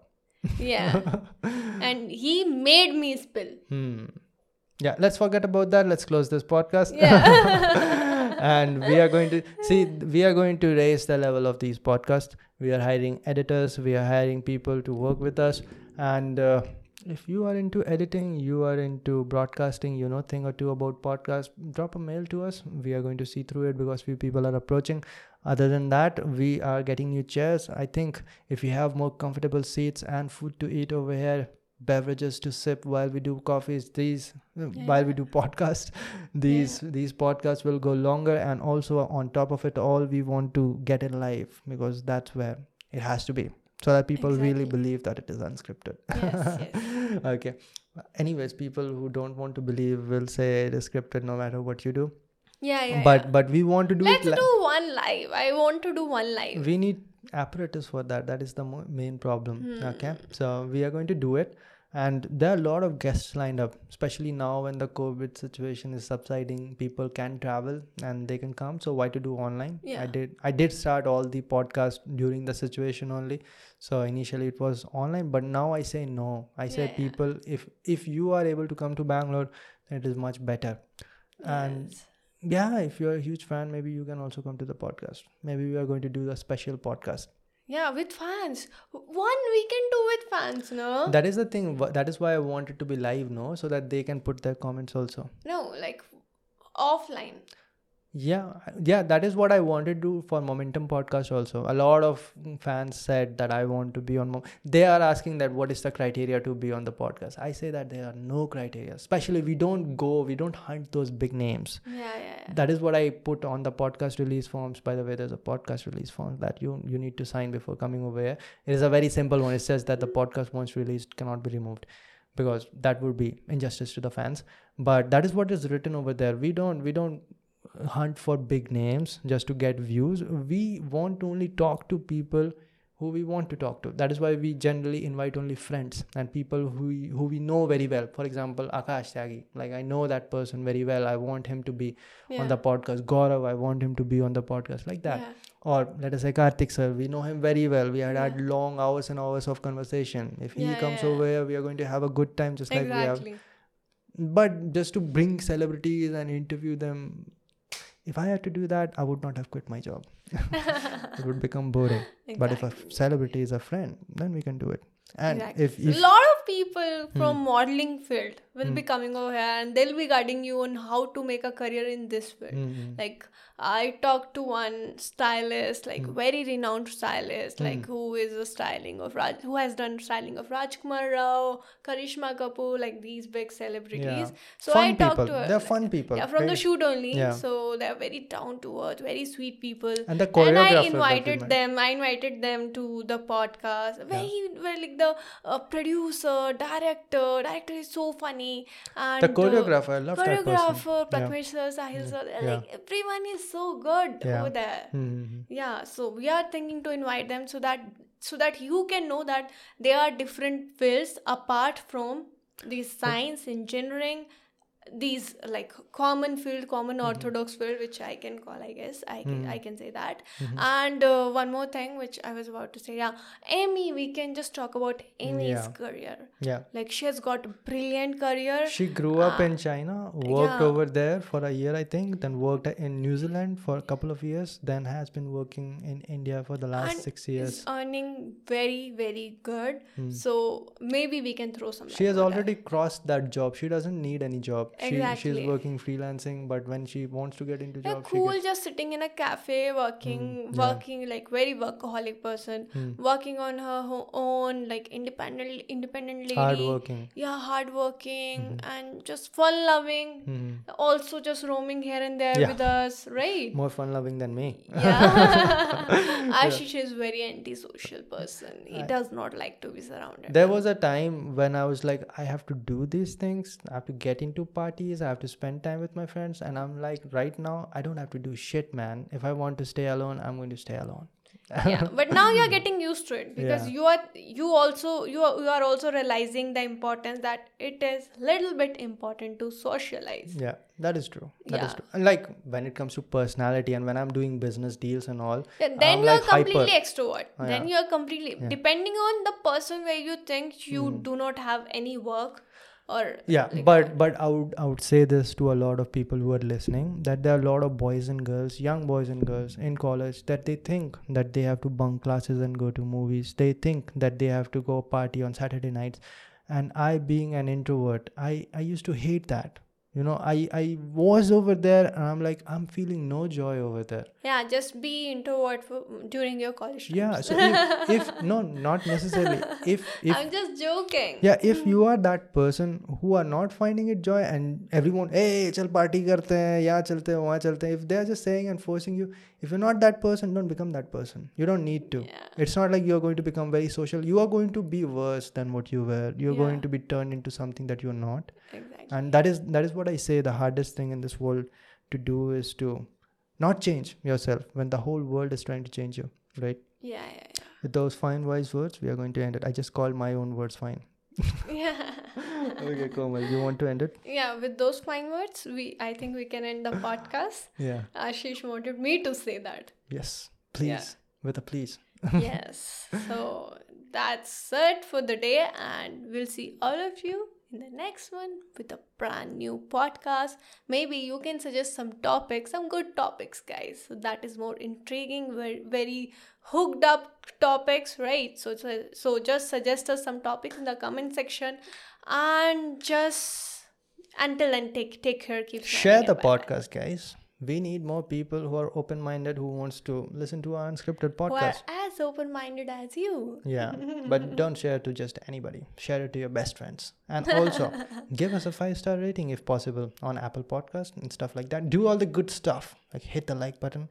Yeah. and he made me spill. Hmm. Yeah, let's forget about that. Let's close this podcast. Yeah. and we are going to see, we are going to raise the level of these podcasts. We are hiring editors, we are hiring people to work with us. And uh, if you are into editing, you are into broadcasting, you know, thing or two about podcast, drop a mail to us. We are going to see through it because few people are approaching. Other than that, we are getting new chairs. I think if you have more comfortable seats and food to eat over here, beverages to sip while we do coffees, these while we do podcast these these podcasts will go longer. And also on top of it all, we want to get it live because that's where it has to be, so that people really believe that it is unscripted. yes, yes. okay. Anyways, people who don't want to believe will say it is scripted no matter what you do. Yeah, yeah. but yeah. but we want to do let's it. li- do one live. I want to do one live. we need apparatus for that that is the mo- main problem Hmm. okay so we are going to do it and there are a lot of guests lined up especially now when the covid situation is subsiding. People can travel and they can come. So why to do online? Yeah. i did i did start all the podcast during the situation only. So initially it was online but now i say no. I say Yeah, yeah. people if if you are able to come to bangalore then it is much better. And Yes. yeah if you're a huge fan maybe you can also come to the podcast. Maybe we are going to do a special podcast Yeah, with fans. One we can do with fans, no? that is the thing that is why i want it to be live no so that they can put their comments also no, like offline. Yeah yeah that is what i wanted to do for momentum podcast also. A lot of fans said that i want to be on Mo- they are asking that what is the criteria to be on the podcast. I say that there are no criteria especially we don't go we don't hunt those big names. Yeah, yeah, yeah. that is what i put on the podcast release forms. By the way there's a podcast release form that you you need to sign before coming over here. It is a very simple one. It says that the podcast once released cannot be removed because that would be injustice to the fans. But that is what is written over there. We don't we don't hunt for big names just to get views we want to only talk to people who we want to talk to that is why we generally invite only friends and people who we, who we know very well for example akash tyagi like i know that person very well i want him to be yeah. on the podcast. Gaurav, I want him to be on the podcast, like that. Yeah. Or let us say Karthik sir, we know him very well. We had had long hours and hours of conversation. If he Yeah, comes yeah. over here, we are going to have a good time, just like we have. But just to bring celebrities and interview them, if I had to do that, I would not have quit my job. it would become boring. But if a celebrity is a friend, then we can do it. And Exactly. if, a lot of people from Hmm. modeling field will Hmm. be coming over here and they'll be guiding you on how to make a career in this field. Mhm. Like I talked to one stylist, like Hmm. very renowned stylist, like who is a styling of Raj, who has done styling of Rajkumar Rao, Karishma Kapoor, like these big celebrities. Yeah. So fun I talked people. to her. They're like- fun people. Yeah, from the shoot only. Yeah. So they're very down to earth, very sweet people. And the And I choreographer. that we invited them. I invited them to the podcast. Very, very like the uh, producer, director. Director is so funny. And The choreographer, I love that person. choreographer, Yeah. Sahil sir. Yeah. Like everyone is so good Yeah. over there. Mhm. Yeah, so we are thinking to invite them so that so that you can know that there are different fields apart from these science, engineering, these like common field, common Mm-hmm. orthodox field, which I can call, I guess, I can I can say that. Mm-hmm. And uh, one more thing, which I was about to say, yeah, Amy, we can just talk about Amy's Yeah. career. Yeah. Like she has got a brilliant career. She grew up in China, worked yeah. over there for a year, I think, then worked in New Zealand for a couple of years, then has been working in India for the last and six years. is earning very very good. So maybe we can throw some. She has that. already crossed that job. She doesn't need any job. She, she's Exactly. working freelancing, but when she wants to get into Yeah, job, cool. gets, Just sitting in a cafe, working, Hmm, working like very workaholic person, working on her own, like independent, independent lady. hard working. Yeah, hardworking and just fun loving. Mhm. Also, just roaming here and there Yeah. with us, right? More fun loving than me. Yeah. Ashish is very antisocial person. He does not like to be surrounded. There was a time when I was like, I have to do these things. I have to get into parties. I have to spend time with my friends. And I'm like, right now, I don't have to do shit, man. If I want to stay alone, I'm going to stay alone. yeah but now you're getting used to it because Yeah. you are you also you are, you are also realizing the importance that it is little bit important to socialize Yeah, that is true. That is Yeah. true. And like when it comes to personality and when I'm doing business deals and all, Yeah, then I'm you're like hyper. completely extrovert Oh, then you're completely depending on the person where you think you Hmm. do not have any work or yeah but but i would i would say this to a lot of people who are listening that there are a lot of boys and girls young boys and girls in college that they think that they have to bunk classes and go to movies. They think that they have to go party on saturday nights. And i being an introvert i i used to hate that you know i i was over there and i'm like i'm feeling no joy over there. Yeah just be introvert for, during your college yeah times. so if, if no not necessarily. If if i'm just joking. Yeah if hmm. you are that person who are not finding it joy and everyone hey chal party karte hain yahan chalte hain wahan chalte hain if they are just saying and forcing you if you're not that person don't become that person. You don't need to. Yeah. it's not like you're going to become very social. You are going to be worse than what you were. You're going to be turned into something that you're not. Exactly. And that is that is what i say the hardest thing in this world to do is to not change yourself when the whole world is trying to change you right? Yeah yeah yeah. With those fine wise words we are going to end it. I just called my own words fine yeah. Okay komal you want to end it? Yeah with those fine words we i think we can end the podcast. Yeah. Ashish wanted me to say that. Yes. Please. With a please. Yes. So that's it for the day and we'll see all of you in the next one with a brand new podcast. Maybe you can suggest some topics some good topics guys. So that is more intriguing very, very hooked up topics right? So so, so just suggest us some topics in the comment section and just until then take take care keep share the podcast guys. We need more people who are open minded who wants to listen to our unscripted who are podcast. as open-minded as you. Yeah but don't share it to just anybody. Share it to your best friends. And also give us a five star rating if possible on apple podcast and stuff like that. Do all the good stuff. Like hit the like button.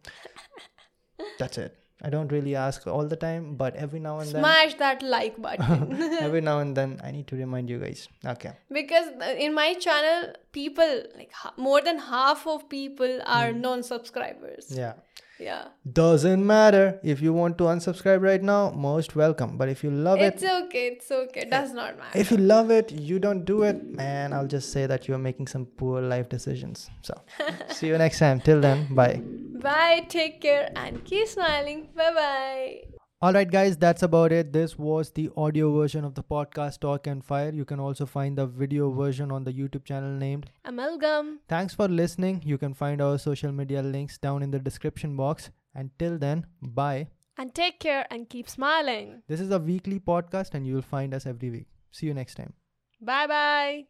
That's it i don't really ask all the time but every now and then smash that like button. Every now and then i need to remind you guys. Okay. Because uh, in my channel people like more than half of people are non-subscribers. Yeah yeah. Doesn't matter. If you want to unsubscribe right now most welcome. But if you love it it's okay it's okay. It does not matter. if you love it you don't do it. Man i'll just say that you're making some poor life decisions. So see you next time. Till then bye. Bye take care and keep smiling. Bye bye all right guys that's about it this was the audio version of the podcast talk and fire you can also find the video version on the youtube channel named amalgam thanks for listening you can find our social media links down in the description box Until then bye And take care and keep smiling. This is a weekly podcast, and you will find us every week. See you next time. Bye bye.